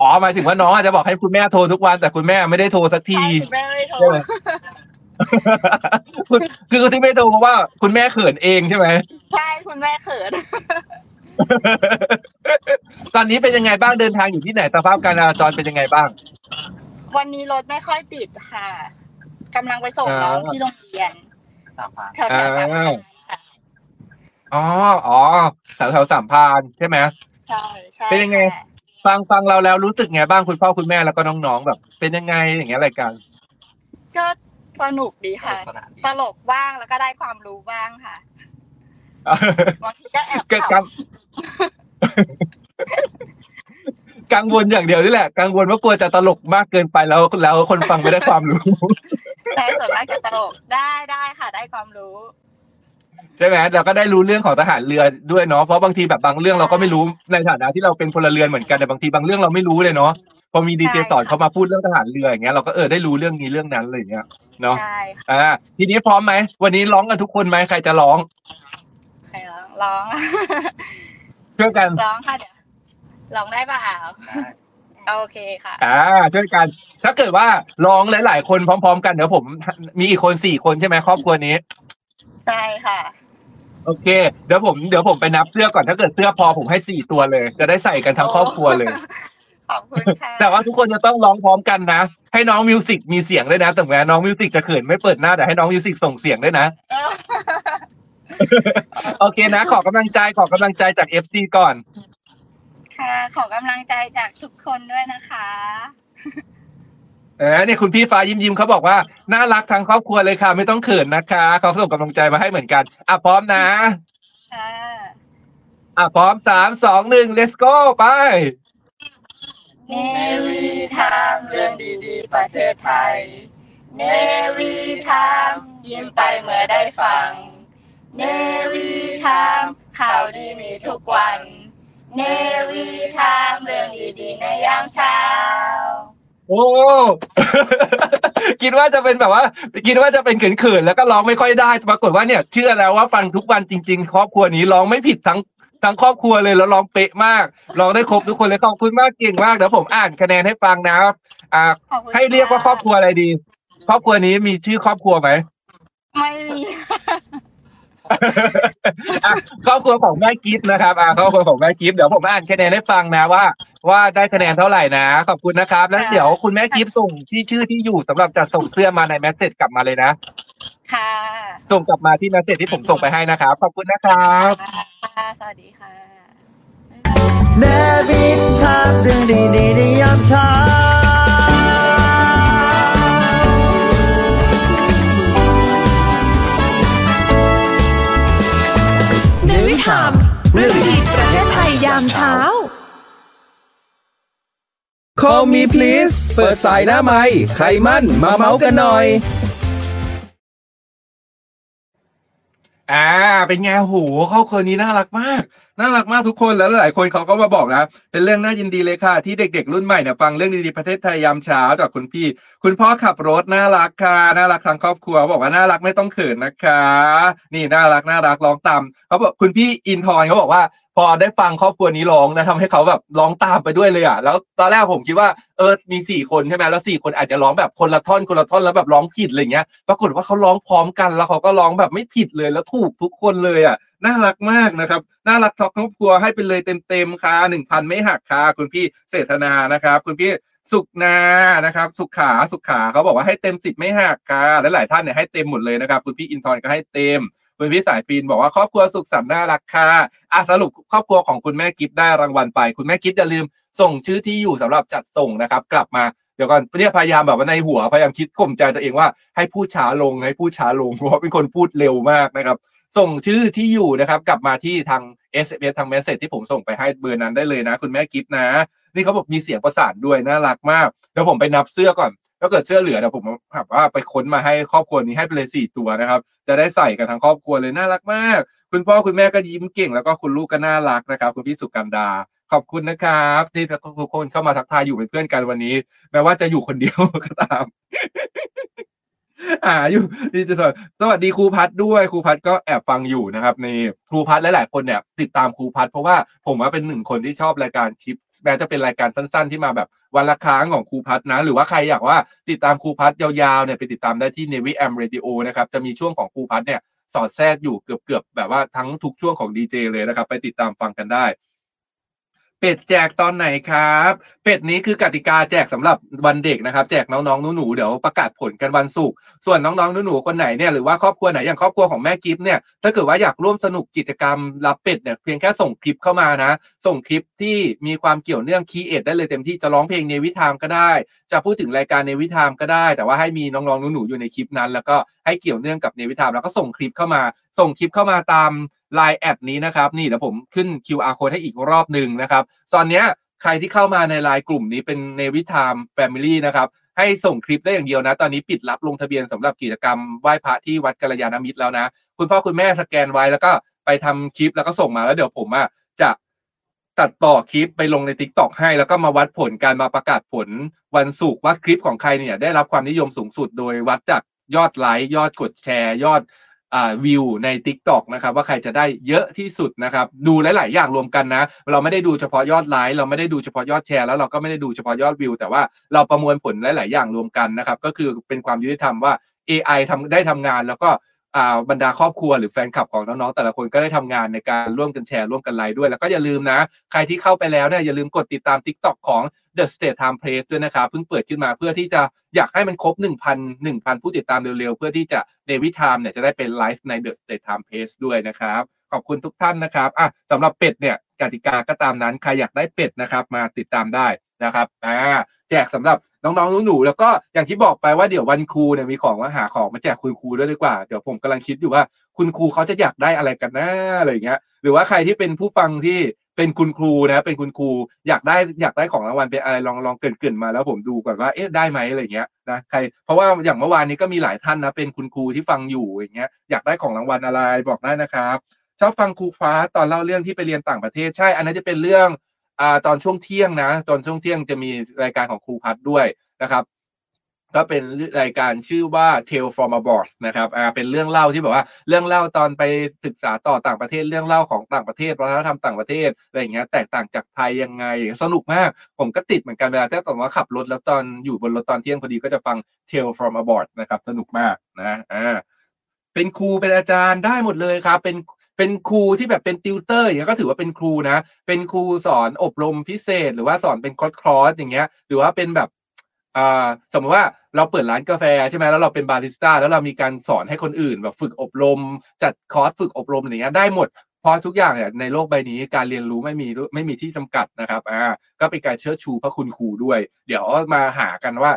อ๋อหมายถึงว่าน้องอาจจะบอกให้คุณแม่โทรทุกวันแต่คุณแม่ไม่ได้โทรสักทีใช่คุณแม่ไม่โทรใช่ไหมคุณคือที่ไม่โทรเพราะว่า คุณแม่เขินเองใช่ไหมใช่คุณแม่เขิน ตอนนี้เป็นยังไงบ้างเดินทางอยู่ที่ไหนสภาพการจราจรเป็นยังไงบ้าง วันนี้รถไม่ค่อยติดค่ะกำลังไปส่งน้องที่โรงเรียนสามพันแถวๆสามพันค่ะอ๋ออ๋อแถวแถวสามพรานใช่ไหมใช่ใช่เป็นยังไง ค่ะฟังฟังเราแล้วรู้สึกไงบ้างคุณพ่อคุณแม่แล้วก็น้องๆแบบ เป็นยังไงอย่างเงี้ยรายการก็สนุกดีค่ะสนานดีตลกบ้างแล้วก็ได้ความรู้บ้างค่ะบางทีก็แอบเกิดขกัง กังวลอย่างเดียวนี่แหละ กังวลว่ากลัวจะตลกมากเกินไปแล้ว แล้วคนฟังไม่ได้ความรู้ำแต่ส่วนมากจะตลกได้ได้ค่ะ ได้ความรู้ใช่ไหมเราก็ได้รู้เรื่องของทหารเรือด้วยเนาะเพราะบางทีแบบบางเรื่องเราก็ไม่รู้ในฐานะที่เราเป็นพลเรือนเหมือนกันแต่บางทีบางเรื่องเราไม่รู้เลยเนาะพอมีดีเจใช่ค่ะสอนเขามาพูดเรื่องทหารเรืออย่างเงี้ยเราก็เออได้รู้เรื่องนี้เรื่องนั้นอะไรอย่างเงี้ยเนาะใช่ค่ะอ่าทีนี้พร้อมไหมวันนี้ร้องกันทุกคนไหมใครจะร้อง ใครร้องร้องช่วยกันร้องค่ะเดี๋ยว ร้องได้เปล่าโอเคค่ะ อ่าช่วยกัน ถ้าเกิดว่าร้องหลาย ๆ คนพร้อม ๆ กันเดี๋ยวผมมีอีกคนสี่คนใช่ไหมครอบครัวนี้ ใช่ค่ะ โอเค เดี๋ยวผมเดี๋ยวผมไปนับเสื้อก่อนถ้าเกิดเสื้อพอผมให้สี่ตัวเลย จะได้ใส่กันทั้งครอบครัวเลยขขอบคุณค่ะแต่ว่าทุกคนจะต้องร้องพร้อมกันนะ ให้น้องมิวสิกมีเสียงด้วยนะแต่แม้น้องมิวสิกจะเขินไม่เปิดหน้าแต่ให้น้องมิวสิกส่งเสียงด้วยนะโอเคนะ ขอกำลังใจขอกำลังใจจาก FC ก่อน ค่ะ ขอกำลังใจจากทุกคนด้วยนะคะเออเนี่ยคุณพี่ฟ้ายิ้มยิ้มเขาบอกว่า น่ารักทั้งครอบครัวเลยค่ะ ไม่ต้องเขินนะคะเขาส่งกำลังใจมาให้เหมือนกัน อะ พร้อมนะค่ะอะ พร้อมสามสองหนึ่ง let's go ไป เนวีทามเรื่องดีๆ ประเทศไทย เนวีทามยิ้มไปเมื่อได้ฟัง เนวีทามข่าวดีมีทุกวัน เนวีทามเรื่องดีๆในยามเช้า โอ้ คิดว่าจะเป็นแบบว่า คิดว่าจะเป็นเขินๆแล้วก็ร้องไม่ค่อยได้ ปรากฏว่าเนี่ย เชื่อแล้วว่าฟังทุกวันจริง ๆ ครอบครัวนี้ร้องไม่ผิดทั้งทั้งครอบครัวเลยแล้วร้องเป๊ะมากร้องได้ครบทุกคนเลยขอบคุณมากเก่งมากเดี๋ยวผมอ่านคะแนนให้ฟังนะอ่าขอบคุณให้เรียกว่าครอบครัวอะไรดี ครอบครัวนี้มีชื่อครอบครัวไหมไม่มีอะ ครอบครัวของแม่กิฟต์นะครับอ่าครอบครัวของแม่กิฟต์เดี๋ยวผมอ่านคะแนนให้ฟังนะว่า ว่าได้คะแนนเท่าไหร่นะ ขอบคุณนะครับ แล้วเดี๋ยวคุณแม่กิฟต์ส่งที่ชื่อที่อยู่สำหรับจะส่งเสื้อมาในแมสเซจกลับมาเลยนะ ค่ะ ส่งกลับมาที่แมสเซจที่ผมส่งไปให้นะครับ ขอบคุณนะครับค่ะสวัสดีค่ะเนวินทามเรื่องดีๆในยามเช้า เนวิทามเรื่องดีๆประเทศไทยยามเช้า Call me please เปิดสายหน้าไม้ใครมั่นมาเมาส์กันหน่อย อ่า เป็นไงโหครอบครัวนี้น่ารักมาก น่ารักมากทุกคนแล้วหลายคนเขาก็มาบอกนะ เป็นเรื่องน่ายินดีเลยค่ะ ที่เด็กๆ รุ่นใหม่เนี่ยฟังเรื่องดีๆประเทศไทยยามเช้าจากคุณพี่ คุณพ่อขับรถน่ารักค่ะน่ารักทั้งครอบครัวบอกว่าน่ารักไม่ต้องเขินนะคะ นี่น่ารักน่ารักร้องตามเขาบอกคุณพี่อินทร์เขาบอกว่า พอได้ฟังครอบครัวนี้ร้องนะทำให้เขาแบบร้องตามไปด้วยเลยอะแล้วตอนแรกผมคิดว่าเออมีสี่คนใช่ไหมแล้วสี่คนอาจจะร้องแบบคนละท่อนคนละท่อนแล้วแบบร้องผิดอะไรเงี้ยปรากฏว่าเขาร้องพร้อมกันแล้วเขาก็ร้องแบบไม่ผิดเลยแล้วถูกทุกคนเลยอะ น่ารักมากนะครับ น่ารักทั้งครอบครัวให้ไปเลยเต็มๆค่ะหนึ่งพันไม่หักค่ะคุณพี่เศรษฐนานะครับ คุณพี่สุขนานะครับ สุขขาสุขขาเขาบอกว่าให้เต็มสิบไม่หักค่ะและหลายท่านเนี่ยให้เต็มหมดเลยนะครับ คุณพี่อินทร์ก็ให้เต็มคุณพี่สายปีนบอกว่าครอบครัวสุขสันต์น่ารักค่ะอะสรุปครอบครัวของคุณแม่กิฟต์ได้รางวัลไป คุณแม่กิฟต์อย่าลืมส่งชื่อที่อยู่สำหรับจัดส่งนะครับ กลับมาเดี๋ยวก่อนเนี่ยพยายามแบบว่าในหัวพยายามคิดข่มใจตัวเองว่าให้พูดช้าลงให้พูดช้าลงเพราะเป็นคนพูดเร็วมากนะครับ ส่งชื่อที่อยู่นะครับ กลับมาที่ทาง s อ s ทางเมสเซจที่ผมส่งไปให้เบอร์นั้นได้เลยนะ คุณแม่กิฟต์นะ นี่เขาบอกมีเสียงประสานด้วยน่ารักมากเดี๋ยวผมไปนับเสื้อก่อนถ้าเกิดเสื้อเหลือเดี๋ยวผมแบบว่าไปค้นมาให้ครอบครัวนี้ให้ไปเลยสี่ตัวนะครับ จะได้ใส่กันทั้งครอบครัวเลยน่ารักมาก คุณพ่อคุณแม่ก็ยิ้มเก่ง แล้วก็คุณลูกก็น่ารักนะครับ คุณพี่สุกันดาขอบคุณนะครับ ที่ทุกคนเข้ามาทักทายอยู่เป็นเพื่อนกันวันนี้ แม้ว่าจะอยู่คนเดียวก็ตาม อ่าอยู่ดีจะสวัสดีสวัสดีครูพัดด้วยครูพัดก็แอบฟังอยู่นะครับในครูพัดหลาย ๆ คนเนี่ยติดตามครูพัดเพราะว่าผมว่าเป็นหนึ่งคนที่ชอบรายการคลิปแม้จะเป็นรายการสั้น ๆ ที่มาแบบวันละครั้งของครูพัดนะ หรือว่าใครอยากว่าติดตามครูพัดยาว ๆ เนี่ยไปติดตามได้ที่ Navy Am Radio นะครับจะมีช่วงของครูพัดเนี่ยสอดแทรกอยู่เกือบๆแบบว่าทั้งทุกช่วงของดีเจเลยนะครับ ไปติดตามฟังกันได้ เป็ดแจกตอนไหนครับ เป็ดนี้คือกติกาแจกสำหรับวันเด็กนะครับ แจกน้องๆหนูๆเดี๋ยวประกาศผลกันวันศุกร์ส่วนน้องๆหนูๆคนไหนเนี่ยหรือว่าครอบครัวไหนอย่างครอบครัวของแม่กิฟต์เนี่ยถ้าเกิดว่าอยากร่วมสนุกกิจกรรมรับเป็ดเนี่ยเพียงแค่ส่งคลิปเข้ามานะ ส่งคลิปที่มีความเกี่ยวเนื่อง create ได้เลยเต็มที่จะร้องเพลง Navy Time ก็ได้ จะพูดถึงรายการ Navy Time ก็ได้ แต่ว่าให้มีน้องๆหนูๆอยู่ในคลิปนั้น แล้วก็ให้เกี่ยวเนื่องกับ Navy Time แล้วก็ส่งคลิปเข้ามา ส่งคลิปเข้ามาตาม Line add นี้นะครับ นี่เดี๋ยวผมขึ้น QR code ให้อีกรอบหนึ่งนะครับตอนนี้ใครที่เข้ามาในไลน์กลุ่มนี้เป็น Navy Time family นะครับให้ส่งคลิปได้อย่างเดียวนะ ตอนนี้ปิดรับลงทะเบียนสำหรับกิจกรรมไหว้พระที่วัดกัลยาณมิตรแล้วนะ คุณพ่อคุณแม่สแกนไว้แล้วก็ไปทำคลิปแล้วก็ส่งมาแล้วเดี๋ยวผมอะจะตัดต่อคลิปไปลงใน t ิ k t o k ให้ แล้วก็มาวัดผลการมาประกาศผลวันศุกร์ว่าคลิปของใครเนี่ยได้รับความนิยมสูงสุดโดยวัดจาก ยอดไลค์ยอดกดแชร์ ยอดอ่าวิวใน t ิ k t o k นะครับว่าใครจะได้เยอะที่สุดนะครับ ดูหลาย ๆ อย่างรวมกันนะ เราไม่ได้ดูเฉพาะยอดไลค์เราไม่ได้ดูเฉพาะยอดแชร์แล้วเราก็ไม่ได้ดูเฉพาะยอดวิว แต่ว่าเราประมวลผลหลาย ๆ อย่างรวมกันนะครับ ก็คือเป็นความยุติธรรมว่า AI ทำได้ทำงานแล้วก็ บรรดาครอบครัวหรือแฟนคลับของน้องๆแต่ละคนก็ได้ทำงานในการร่วมกันแชร์ร่วมกันไลค์ด้วย แล้วก็อย่าลืมนะ ใครที่เข้าไปแล้วเนี่ยอย่าลืมกดติดตาม TikTok ของ The State Time Place ด้วยนะครับเพิ่งเปิดขึ้นมาเพื่อที่จะอยากให้มันครบ 1,000 1,000 ผู้ติดตามเร็วๆ เพื่อที่จะ Navy Time เนี่ยจะได้เป็นไลฟ์ใน The State Time Place ด้วยนะครับ ขอบคุณทุกท่านนะครับอะสำหรับเป็ดเนี่ยกติกาก็ตามนั้นใครอยากได้เป็ดนะครับมาติดตามได้นะครับอ่าแจกสำหรับ น้องๆหนูๆแล้วก็อย่างที่บอกไปว่าเดี๋ยววันครูเนี่ยมีของมาหาของมาแจกคุณครูด้วยดีกว่าเดี๋ยวผมกำลังคิดอยู่ว่าคุณครูเขาจะอยากได้อะไรกันนะอะไรอย่างเงี้ย หรือว่าใครที่เป็นผู้ฟังที่เป็นคุณครูนะ เป็นคุณครูอยากได้อยากได้ของรางวัลเป็นอะไรลองลองเกรินๆมาแล้วผมดูก่อนว่าเอ๊ะได้ไหมอะไรเงี้ยนะใครเพราะว่าอย่างเมื่อวานนี้ก็มีหลายท่านนะเป็นคุณครูที่ฟังอยู่อย่างเงี้ยอยากได้ของรางวัลอะไรบอกได้นะครับชอบฟังครูฟ้าตอนเล่าเรื่องที่ไปเรียนต่างประเทศใช่ อันนั้นจะเป็นเรื่อง อตอนช่วงเที่ยงนะ ตอนช่วงเที่ยงจะมีรายการของครูพัดด้วยนะครับก็เป็นรายการชื่อว่า Tale from Abroad นะครับอ่าเป็นเรื่องเล่าที่แบบว่าเรื่องเล่าตอนไปศึกษาต่อต่างประเทศเรื่องเล่าของต่างประเทศวัฒนธรรมต่างประเทศอะไรอย่างเงี้ยแตกต่างจากไทยยังไงสนุกมาก ผมก็ติดเหมือนกันเวลาถ้าสมมติว่าขับรถแล้วตอนอยู่บนรถตอนเที่ยงพอดีก็จะฟัง Tale from Abroad นะครับสนุกมากนะอ่าเป็นครูเป็นอาจารย์ได้หมดเลยครับ เป็น เป็นครูที่แบบเป็นติวเตอร์อย่างเงี้ยก็ถือว่าเป็นครูนะ เป็นครูสอนอบรมพิเศษ หรือว่าสอนเป็นคอร์สคอร์สอย่างเงี้ย หรือว่าเป็นแบบอ่าสมมติว่าเราเปิดร้านกาแฟใช่ไหมแล้วเราเป็นบาริสต้าแล้วเรามีการสอนให้คนอื่น แบบฝึกอบรม จัดคอร์สฝึกอบรมอย่างเงี้ยได้หมดเพราะทุกอย่างเนี่ยในโลกใบนี้การเรียนรู้ไม่มีไม่มีที่จำกัดนะครับอ่าก็เป็นการเชิดชูพระคุณครูด้วย เดี๋ยวมาหากันว่า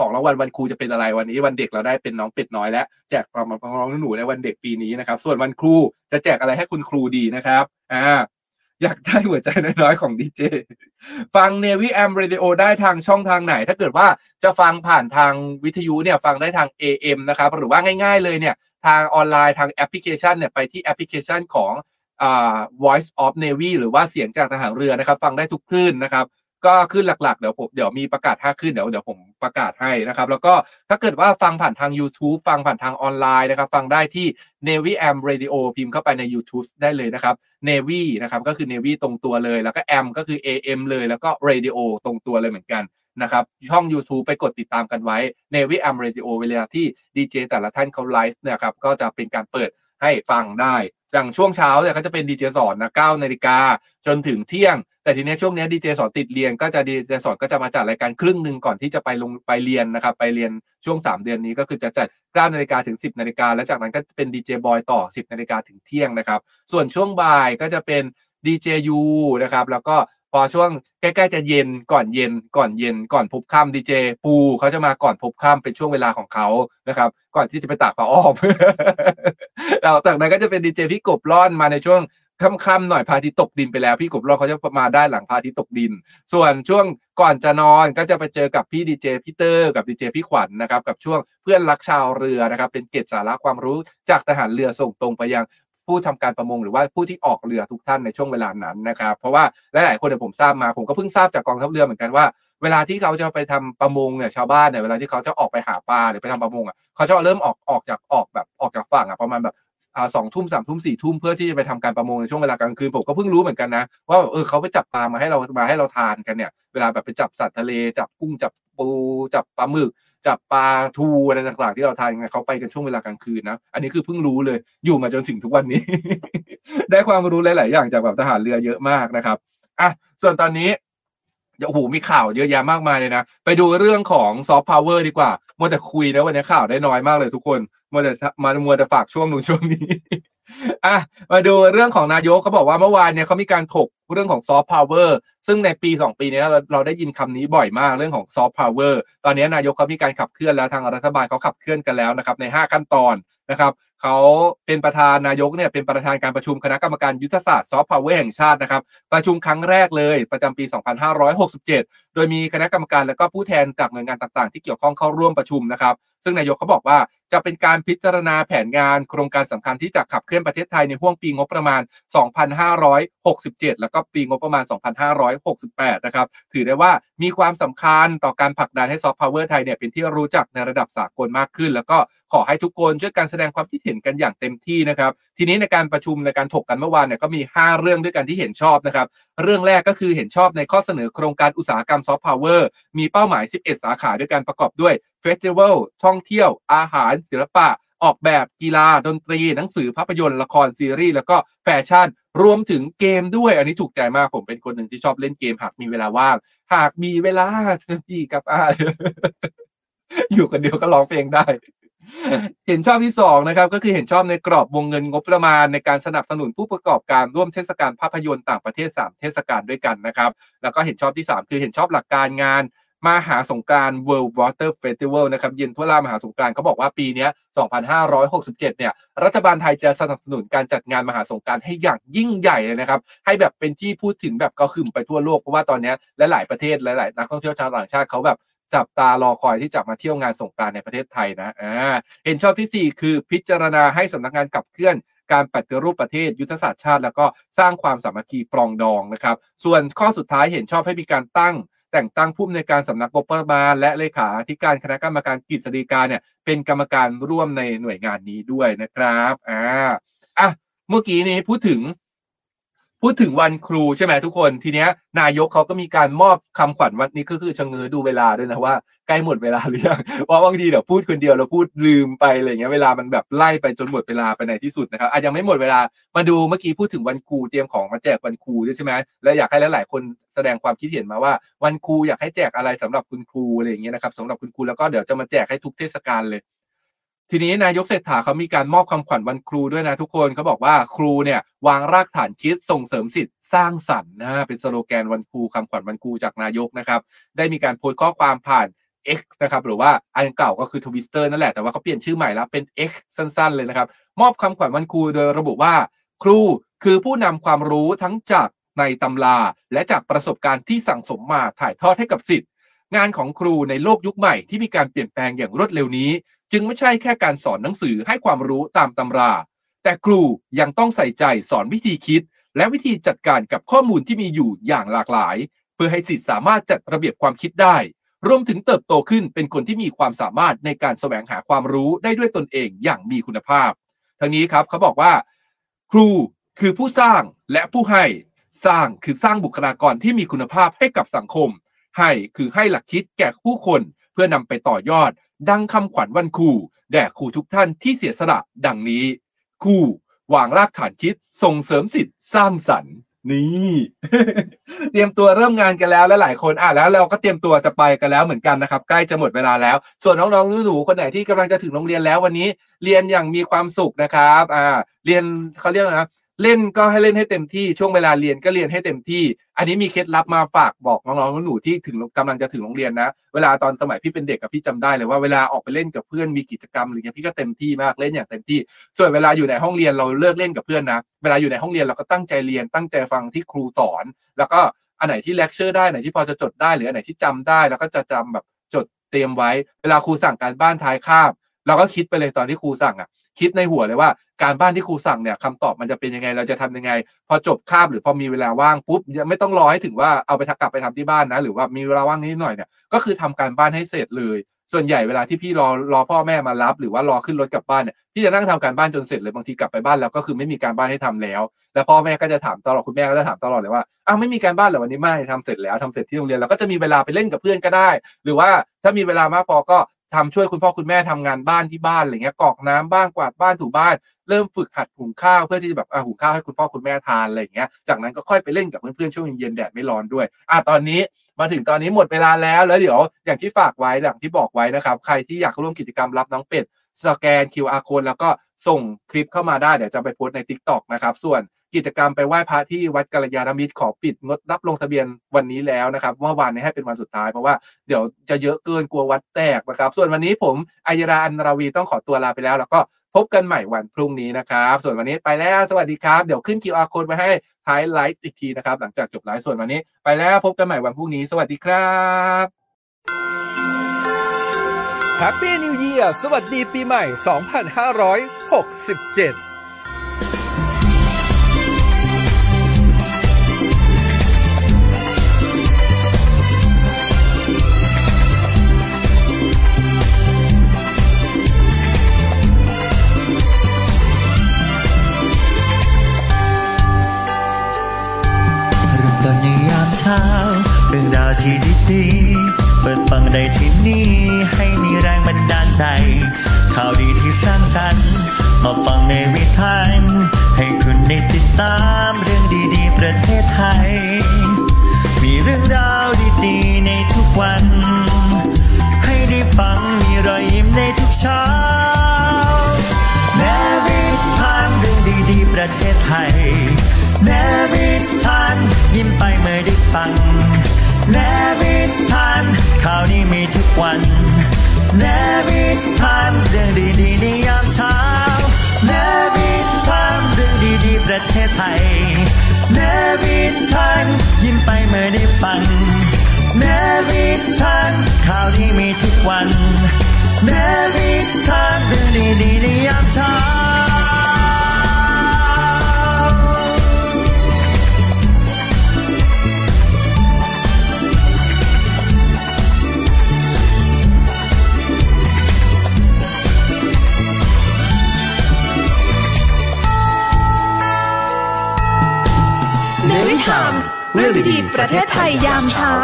ของรางวัลวันครูจะเป็นอะไรวันนี้ วันเด็กเราได้เป็นน้องเป็ดน้อยแล้วแจกความน้องหนูในวันเด็กปีนี้นะครับ ส่วนวันครูจะแจกอะไรให้คุณครูดีนะครับอ่าอยากได้หัวใจน้อยๆของดีเจฟัง Navy Am Radio ได้ทางช่องทางไหน ถ้าเกิดว่าจะฟังผ่านทางวิทยุเนี่ยฟังได้ทาง AM นะครับ หรือว่าง่ายๆเลยเนี่ยทางออนไลน์ทางแอปพลิเคชันเนี่ยไปที่แอปพลิเคชันของอ่า Voice of Navy หรือว่าเสียงจากทหารเรือนะครับ ฟังได้ทุกคลื่นนะครับ ก็ขึ้นหลักๆ เดี๋ยวผมเดี๋ยวมีประกาศ5ขึ้นเดี๋ยวเดี๋ยวผมประกาศให้นะครับ แล้วก็ถ้าเกิดว่าฟังผ่านทาง YouTube ฟังผ่านทางออนไลน์นะครับ ฟังได้ที่ Navy Am Radio พิมพ์เข้าไปใน YouTube ได้เลยนะครับ Navy นะครับก็คือ Navy ตรงตัวเลย แล้วก็ Am ก็คือ AM เลยแล้วก็ Radio ตรงตัวเลยเหมือนกันนะครับช่อง YouTube ไปกดติดตามกันไว้ Navy Am Radio เวลาที่ดีเจแต่ละท่านเขาไลฟ์เนี่ยครับก็จะเป็นการเปิดให้ฟังได้อย่างช่วงเช้าเนี่ยก็จะเป็นดีเจสอนนะ9นาฬิกาจนถึงเที่ยง แต่ทีนี้ช่วงนี้ดีเจสอนติดเรียนก็จะดีเจสอนก็จะมาจัดรายการครึ่งหนึ่งก่อนที่จะไปลงไปเรียนนะครับ ไปเรียนช่วง 3 เดือนนี้ก็คือจะจัด9นาฬิกาถึง 10นาฬิกาแล้วจากนั้นก็เป็นดีเจบอยต่อ 10นาฬิกาถึงเที่ยงนะครับ ส่วนช่วงบ่ายก็จะเป็นดีเจยูนะครับ แล้วก็พอช่วงใกล้ๆจะเย็นก่อนเย็นก่อนเย็น ก่อนพบค่ำดีเจปูเขาจะมาก่อนพบค่ำเป็นช่วงเวลาของเขานะครับ ก่อนที่จะไปตากผ้าอ้อมแล้วจากนั้นก็จะเป็นดีเจพี่กบล่อนมาในช่วง ค่ำๆหน่อยพระอาทิตย์ตกดินไปแล้ว พี่กบล่อเขาจะมาได้หลังพระอาทิตย์ตกดิน ส่วนช่วงก่อนจะนอนก็จะไปเจอกับพี่ดีเจพี่เตอร์กับดีเจพี่ขวัญนนะครับกับช่วงเพื่อนรักชาวเรือนะครับ เป็นเกร็ดสาระความรู้จากทหารเรือส่งตรงไปยังผู้ทำการประมงหรือว่าผู้ที่ออกเรือทุกท่านในช่วงเวลานั้นนะครับ เพราะว่าหลายๆคนเนี่ยผมทราบมาผมก็เพิ่งทราบจากกองทัพเรือเหมือนกันว่าเวลาที่เขาจะไปทำประมงเนี่ยชาวบ้านเนี่ยเวลาที่เขาจะออกไปหาปลาหรือไปทำประมงอะเขาจะเริ่มออกออกจากออกแบบออกจากฝั่งอะประมาณแบบ สองทุ่มสามทุ่มสี่ทุ่มเพื่อที่จะไปทำการประมงในช่วงเวลากลางคืนผมก็เพิ่งรู้เหมือนกันนะว่าเออเขาไปจับปลามาให้เรามาให้เราทานกันเนี่ยเวลาแบบไปจับสัตว์ทะเลจับกุ้งจับปูจับปลาหมึกจับปลาทูอะไรต่างๆที่เราทานกันเขาไปกันช่วงเวลากลางคืนนะอันนี้คือเพิ่งรู้เลยอยู่มาจนถึงทุกวันนี้ ได้ความรู้หลาย ๆ อย่างจากแบบทหารเรือเยอะมากนะครับอะส่วนตอนนี้โอ้โหมีข่าวเยอะแยะมากมายเลยนะ ไปดูเรื่องของซอฟต์พาวเวอร์ดีกว่ามัวแต่คุยนะวันนี้ข่าวได้น้อยมากเลยทุกคน มัวแต่มามัวแต่ฝากช่วงนู้นช่วงนี้อะมาดูเรื่องของนายกเขาบอกว่าเมื่อวานเนี่ยเขามีการถกเรื่องของซอฟต์พาวเวอร์ซึ่งในปี 2 ปีนี้เราเราได้ยินคำนี้บ่อยมากเรื่องของซอฟต์พาวเวอร์ตอนนี้นายกเขามีการขับเคลื่อนแล้วทางรัฐบาลเขาขับเคลื่อนกันแล้วนะครับใน 5 ขั้นตอนนะครับเขาเป็นประธานนายกเนี่ยเป็นประธานการประชุมคณะกรรมการยุทธศาสตร์ซอฟต์พาวเวอร์แห่งชาตินะครับประชุมครั้งแรกเลยประจำปี 2567 โดยมีคณะกรรมการและก็ผู้แทนจากหน่วยงานต่างๆ ที่เกี่ยวข้องเข้าร่วมประชุมนะครับซึ่งนายกเขาบอกว่าจะเป็นการพิจารณาแผนงานโครงการสำคัญที่จะขับเคลื่อนประเทศไทยในห้วงปีงบประมาณ 2567 แล้วก็ปีงบประมาณ 2568 นะครับ ถือได้ว่ามีความสำคัญต่อการผลักดันให้ซอฟต์พาวเวอร์ไทยเนี่ยเป็นที่รู้จักในระดับสากลมากขึ้น แล้วก็ขอให้ทุกคนช่วยกันแสดงความคิดเห็นกันอย่างเต็มที่นะครับ ทีนี้ในการประชุมในการถกกันเมื่อวานเนี่ยก็มี 5 เรื่องด้วยกันที่เห็นชอบนะครับ เรื่องแรกก็คือเห็นชอบในข้อเสนอโครงการอุตสาหกรรมซอฟต์พาวเวอร์มีเป้าหมาย 11 สาขาด้วยกันประกอบด้วย เฟสติวัลท่องเที่ยว อาหาร ศิลปะ ออกแบบกีฬาดนตรี หนังสือภาพยนตร์ละครซีรีส์แล้วก็แฟชั่น รวมถึงเกมด้วย อันนี้ถูกใจมากผมเป็นคนหนึ่งที่ชอบเล่นเกมหากมีเวลาว่าง หากมีเวลาพี่กับอาอยู่คนเดียวก็ร้องเพลงได้เห็นชอบที่สองนะครับก็คือเห็นชอบในกรอบวงเงินงบประมาณ ในการสนับสนุนผู้ประกอบการร่วมเทศกาลภาพยนตร์ต่างประเทศ 3 เทศกาลด้วยกันนะครับ แล้วก็เห็นชอบที่ 3 คือเห็นชอบหลักการงาน มหาสงกราร World Water Festival นะครับเย็นทั่วลามหาสงกานต์เขาบอกว่าปีนี้ 2567 เนี่ยรัฐบาลไทยจะสนับสนุนการจัดงานมหาสงการให้อย่างยิ่งใหญ่เลยนะครับ ให้แบบเป็นที่พูดถึงแบบก็ขึ้นไปทั่วโลก เพราะว่าตอนนี้และหลายประเทศหลาย ๆ นักท่องเที่ยวชาวต่างชาติเขาแบบจับตารอคอยที่จะมาเที่ยวงานสงกานต์ในประเทศไทยนะอ่าเห็นชอบที่ 4 คือพิจารณาให้สำนักงานขับเคลื่อนการปฏิรูปประเทศยุทธศาสตร์ชาติ แล้วก็สร้างความสามัคคีปรองดองนะครับ ส่วนข้อสุดท้ายเห็นชอบให้มีการตั้ง แต่งตั้งผู้อำนวยการสำนักงบประมาณและเลขาธิการคณะกรรมการกฤษฎีกาเนี่ยเป็นกรรมการร่วมในหน่วยงานนี้ด้วยนะครับอ่าอะเมื่อกี้นี้พูดถึง พูดถึงวันครูใช่ไหมทุกคนทีเนี้ย นายกเขาก็มีการมอบคำขวัญวันนี้ก็คือชะเง้อดูเวลาด้วยนะว่าใกล้หมดเวลาหรือยังเพราะบางทีเดี๋ยวพูดคนเดียวเราพูดลืมไปอะไรเงี้ยเวลามันแบบไล่ไปจนหมดเวลาไปในที่สุดนะครับอาจจะยังไม่หมดเวลามาดูเมื่อกี้พูดถึงวันครูเตรียมของมาแจกวันครูด้วยใช่ไหมและอยากให้หลายๆคนแสดงความคิดเห็นมาว่า วันครูอยากให้แจกอะไรสำหรับคุณครูอะไรอย่างเงี้ยนะครับสำหรับคุณครูแล้วก็เดี๋ยวจะมาแจกให้ทุกเทศกาลเลย ทีนี้นายกเศรษฐาเขามีการมอบคำขวัญวันครูด้วยนะทุกคนเขาบอกว่าครูเนี่ยวางรากฐานคิดส่งเสริมศิษย์สร้างสรรค์นะเป็นสโลแกนวันครูคำขวัญวันครูจากนายกนะครับ ได้มีการโพสต์ข้อความผ่าน X นะครับหรือว่าอันเก่าก็คือทวิตเตอร์นั่นแหละแต่ว่าเขาเปลี่ยนชื่อใหม่แล้วเป็น X สั้นๆ เลยนะครับ มอบคำขวัญวันครูโดยระบุว่า ครูคือผู้นำความรู้ทั้งจากในตำรา และจากประสบการณ์ที่สั่งสมมาถ่ายทอดให้กับสิทธิ์งานของครูในโลกยุคใหม่ที่มีการเปลี่ยนแปลงอย่างรวดเร็วนี้ จึงไม่ใช่แค่การสอนหนังสือให้ความรู้ตามตำรา แต่ครูยังต้องใส่ใจสอนวิธีคิด และวิธีจัดการกับข้อมูลที่มีอยู่อย่างหลากหลาย เพื่อให้สิทธิ์สามารถจัดระเบียบความคิดได้ รวมถึงเติบโตขึ้นเป็นคนที่มีความสามารถในการแสวงหาความรู้ได้ด้วยตนเองอย่างมีคุณภาพ ทั้งนี้ครับเขาบอกว่า ครูคือผู้สร้างและผู้ให้สร้างคือสร้างบุคลากรที่มีคุณภาพให้กับสังคม ให้คือให้หลักคิดแก่ผู้คนเพื่อนำไปต่อยอด ดังคำขวัญวันครูแด่ครูทุกท่านที่เสียสละดังนี้ครูวางรากฐานคิดส่งเสริมสิทธิ์สร้างสรรค์นี่ เตรียมตัวเริ่มงานกันแล้วและหลายคนอะแล้วเราก็เตรียมตัวจะไปกันแล้วเหมือนกันนะครับ ใกล้จะหมดเวลาแล้ว ส่วนน้องๆหนูๆคนไหนที่กำลังจะถึงโรงเรียนแล้ววันนี้ เรียนอย่างมีความสุขนะครับ อ่า เรียนเขาเรียกนะ เล่นก็ให้เล่นให้เต็มที่ช่วงเวลาเรียนก็เรียนให้เต็มที่ อันนี้มีเคล็ดลับมาฝากบอกน้องๆหนูที่ถึงกำลังจะถึงโรงเรียนนะ เวลาตอนสมัยพี่เป็นเด็กกับพี่จำได้เลยว่าเวลาออกไปเล่นกับเพื่อนมีกิจกรรมอะไรเงี้ยพี่ก็เต็มที่มากเล่นอย่างเต็มที่ ส่วนเวลาอยู่ในห้องเรียนเราเลิกเล่นกับเพื่อนนะ เวลาอยู่ในห้องเรียนเราก็ตั้งใจเรียนตั้งใจฟังที่ครูสอน แล้วก็อันไหนที่เลคเชอร์ได้ไหนที่พอจะจดได้หรืออันไหนที่จำได้แล้วก็จะจำแบบจดเตรียมไว้ เวลาครูสั่งการบ้านท้ายคาบเราก็คิดไปเลยตอนที่ครูสั่งอะ คิดในหัวเลยว่า การบ้านที่ครูสั่งเนี่ยคำตอบมันจะเป็นยังไง เราจะทำยังไง พอจบคาบหรือพอมีเวลาว่างปุ๊บยังไม่ต้องรอให้ถึงว่าเอาไปกลับไปทำที่บ้านนะ หรือว่ามีเวลาว่างนิดหน่อยเนี่ยก็คือทำการบ้านให้เสร็จเลย ส่วนใหญ่เวลาที่พี่รอรอพ่อแม่มารับ หรือว่ารอขึ้นรถกลับบ้านเนี่ยพี่จะนั่งทำการบ้านจนเสร็จเลยบางทีกลับไปบ้านแล้วก็คือไม่มีการบ้านให้ทำแล้ว แล้วพ่อแม่ก็จะถามตลอดคุณแม่ก็จะถามตลอดเลยว่าอ้าวไม่มีการบ้านเหรอวันนี้ไม่ทำเสร็จแล้วทำเสร็จที่โรงเรียนเราก็จะมีเวลาไปเล่นกับเพื่อนก็ได้ หรือว่าถ้ามีเวลามากพอก็ ทำช่วยคุณพ่อคุณแม่ทำงานบ้านที่บ้านอะไรเงี้ยกรอกน้ำบ้างกวาดบ้านถูบ้าน เริ่มฝึกหัดหุงข้าวเพื่อที่จะแบบอะหุงข้าวให้คุณพ่อคุณแม่ทานอะไรเงี้ยจากนั้นก็ค่อยไปเล่นกับเพื่อนๆช่วงเย็นๆแดดไม่ร้อนด้วยอะตอนนี้มาถึงตอนนี้หมดเวลาแล้วแล้วเดี๋ยวอย่างที่ฝากไว้อย่างที่บอกไว้นะครับ ใครที่อยากร่วมกิจกรรมรับน้องเป็ดสแกน QR code แล้วก็ส่งคลิปเข้ามาได้เดี๋ยวจะไปโพสใน TikTok นะครับส่วน กิจกรรมไปไหว้พระที่วัดกัลยาณมิตรขอปิดงดรับลงทะเบียนวันนี้แล้วนะครับว่าวันนี้ให้เป็นวันสุดท้ายเพราะว่าเดี๋ยวจะเยอะเกินกลัววัดแตกนะครับ ส่วนวันนี้ผมอัยราอันราวีต้องขอตัวลาไปแล้ว แล้วก็พบกันใหม่วันพรุ่งนี้นะครับ ส่วนวันนี้ไปแล้วสวัสดีครับ เดี๋ยวขึ้น QR code ไว้ให้ท้ายไลฟ์อีกทีนะครับ หลังจากจบไลฟ์ส่วนวันนี้ ไปแล้วพบกันใหม่วันพรุ่งนี้ สวัสดีครับ Happy New Year สวัสดีปีใหม่ 2567 เช้า เรื่องราวที่ดีๆ เปิดฟังได้ที่นี่ ให้มีแรงบันดาลใจ ข่าวดีที่สร้างสรรค์ มาฟังในวิถีให้คุณได้ติดตามเรื่องดีๆ ประเทศไทย มีเรื่องราวดีๆ ในทุกวัน ให้ได้ฟังมีรอยยิ้มในทุกเช้าแนวิทานเรื่องดีๆ ประเทศไทย แนวิทานยิ้มไปเมื่อได้ฟังแนวิทานข่าวนี้มีทุกวันแนวิทานเรื่องดีๆในยามเช้าแนวิทานเรื่องดีๆประเทศไทยแนวิทานยิ้มไปเมื่อได้ฟังแนวิทานข่าวที่มีทุกวันแนวิทานเรื่องดีๆในยามเช้า ชามเรื่องดีๆประเทศไทยยามเช้า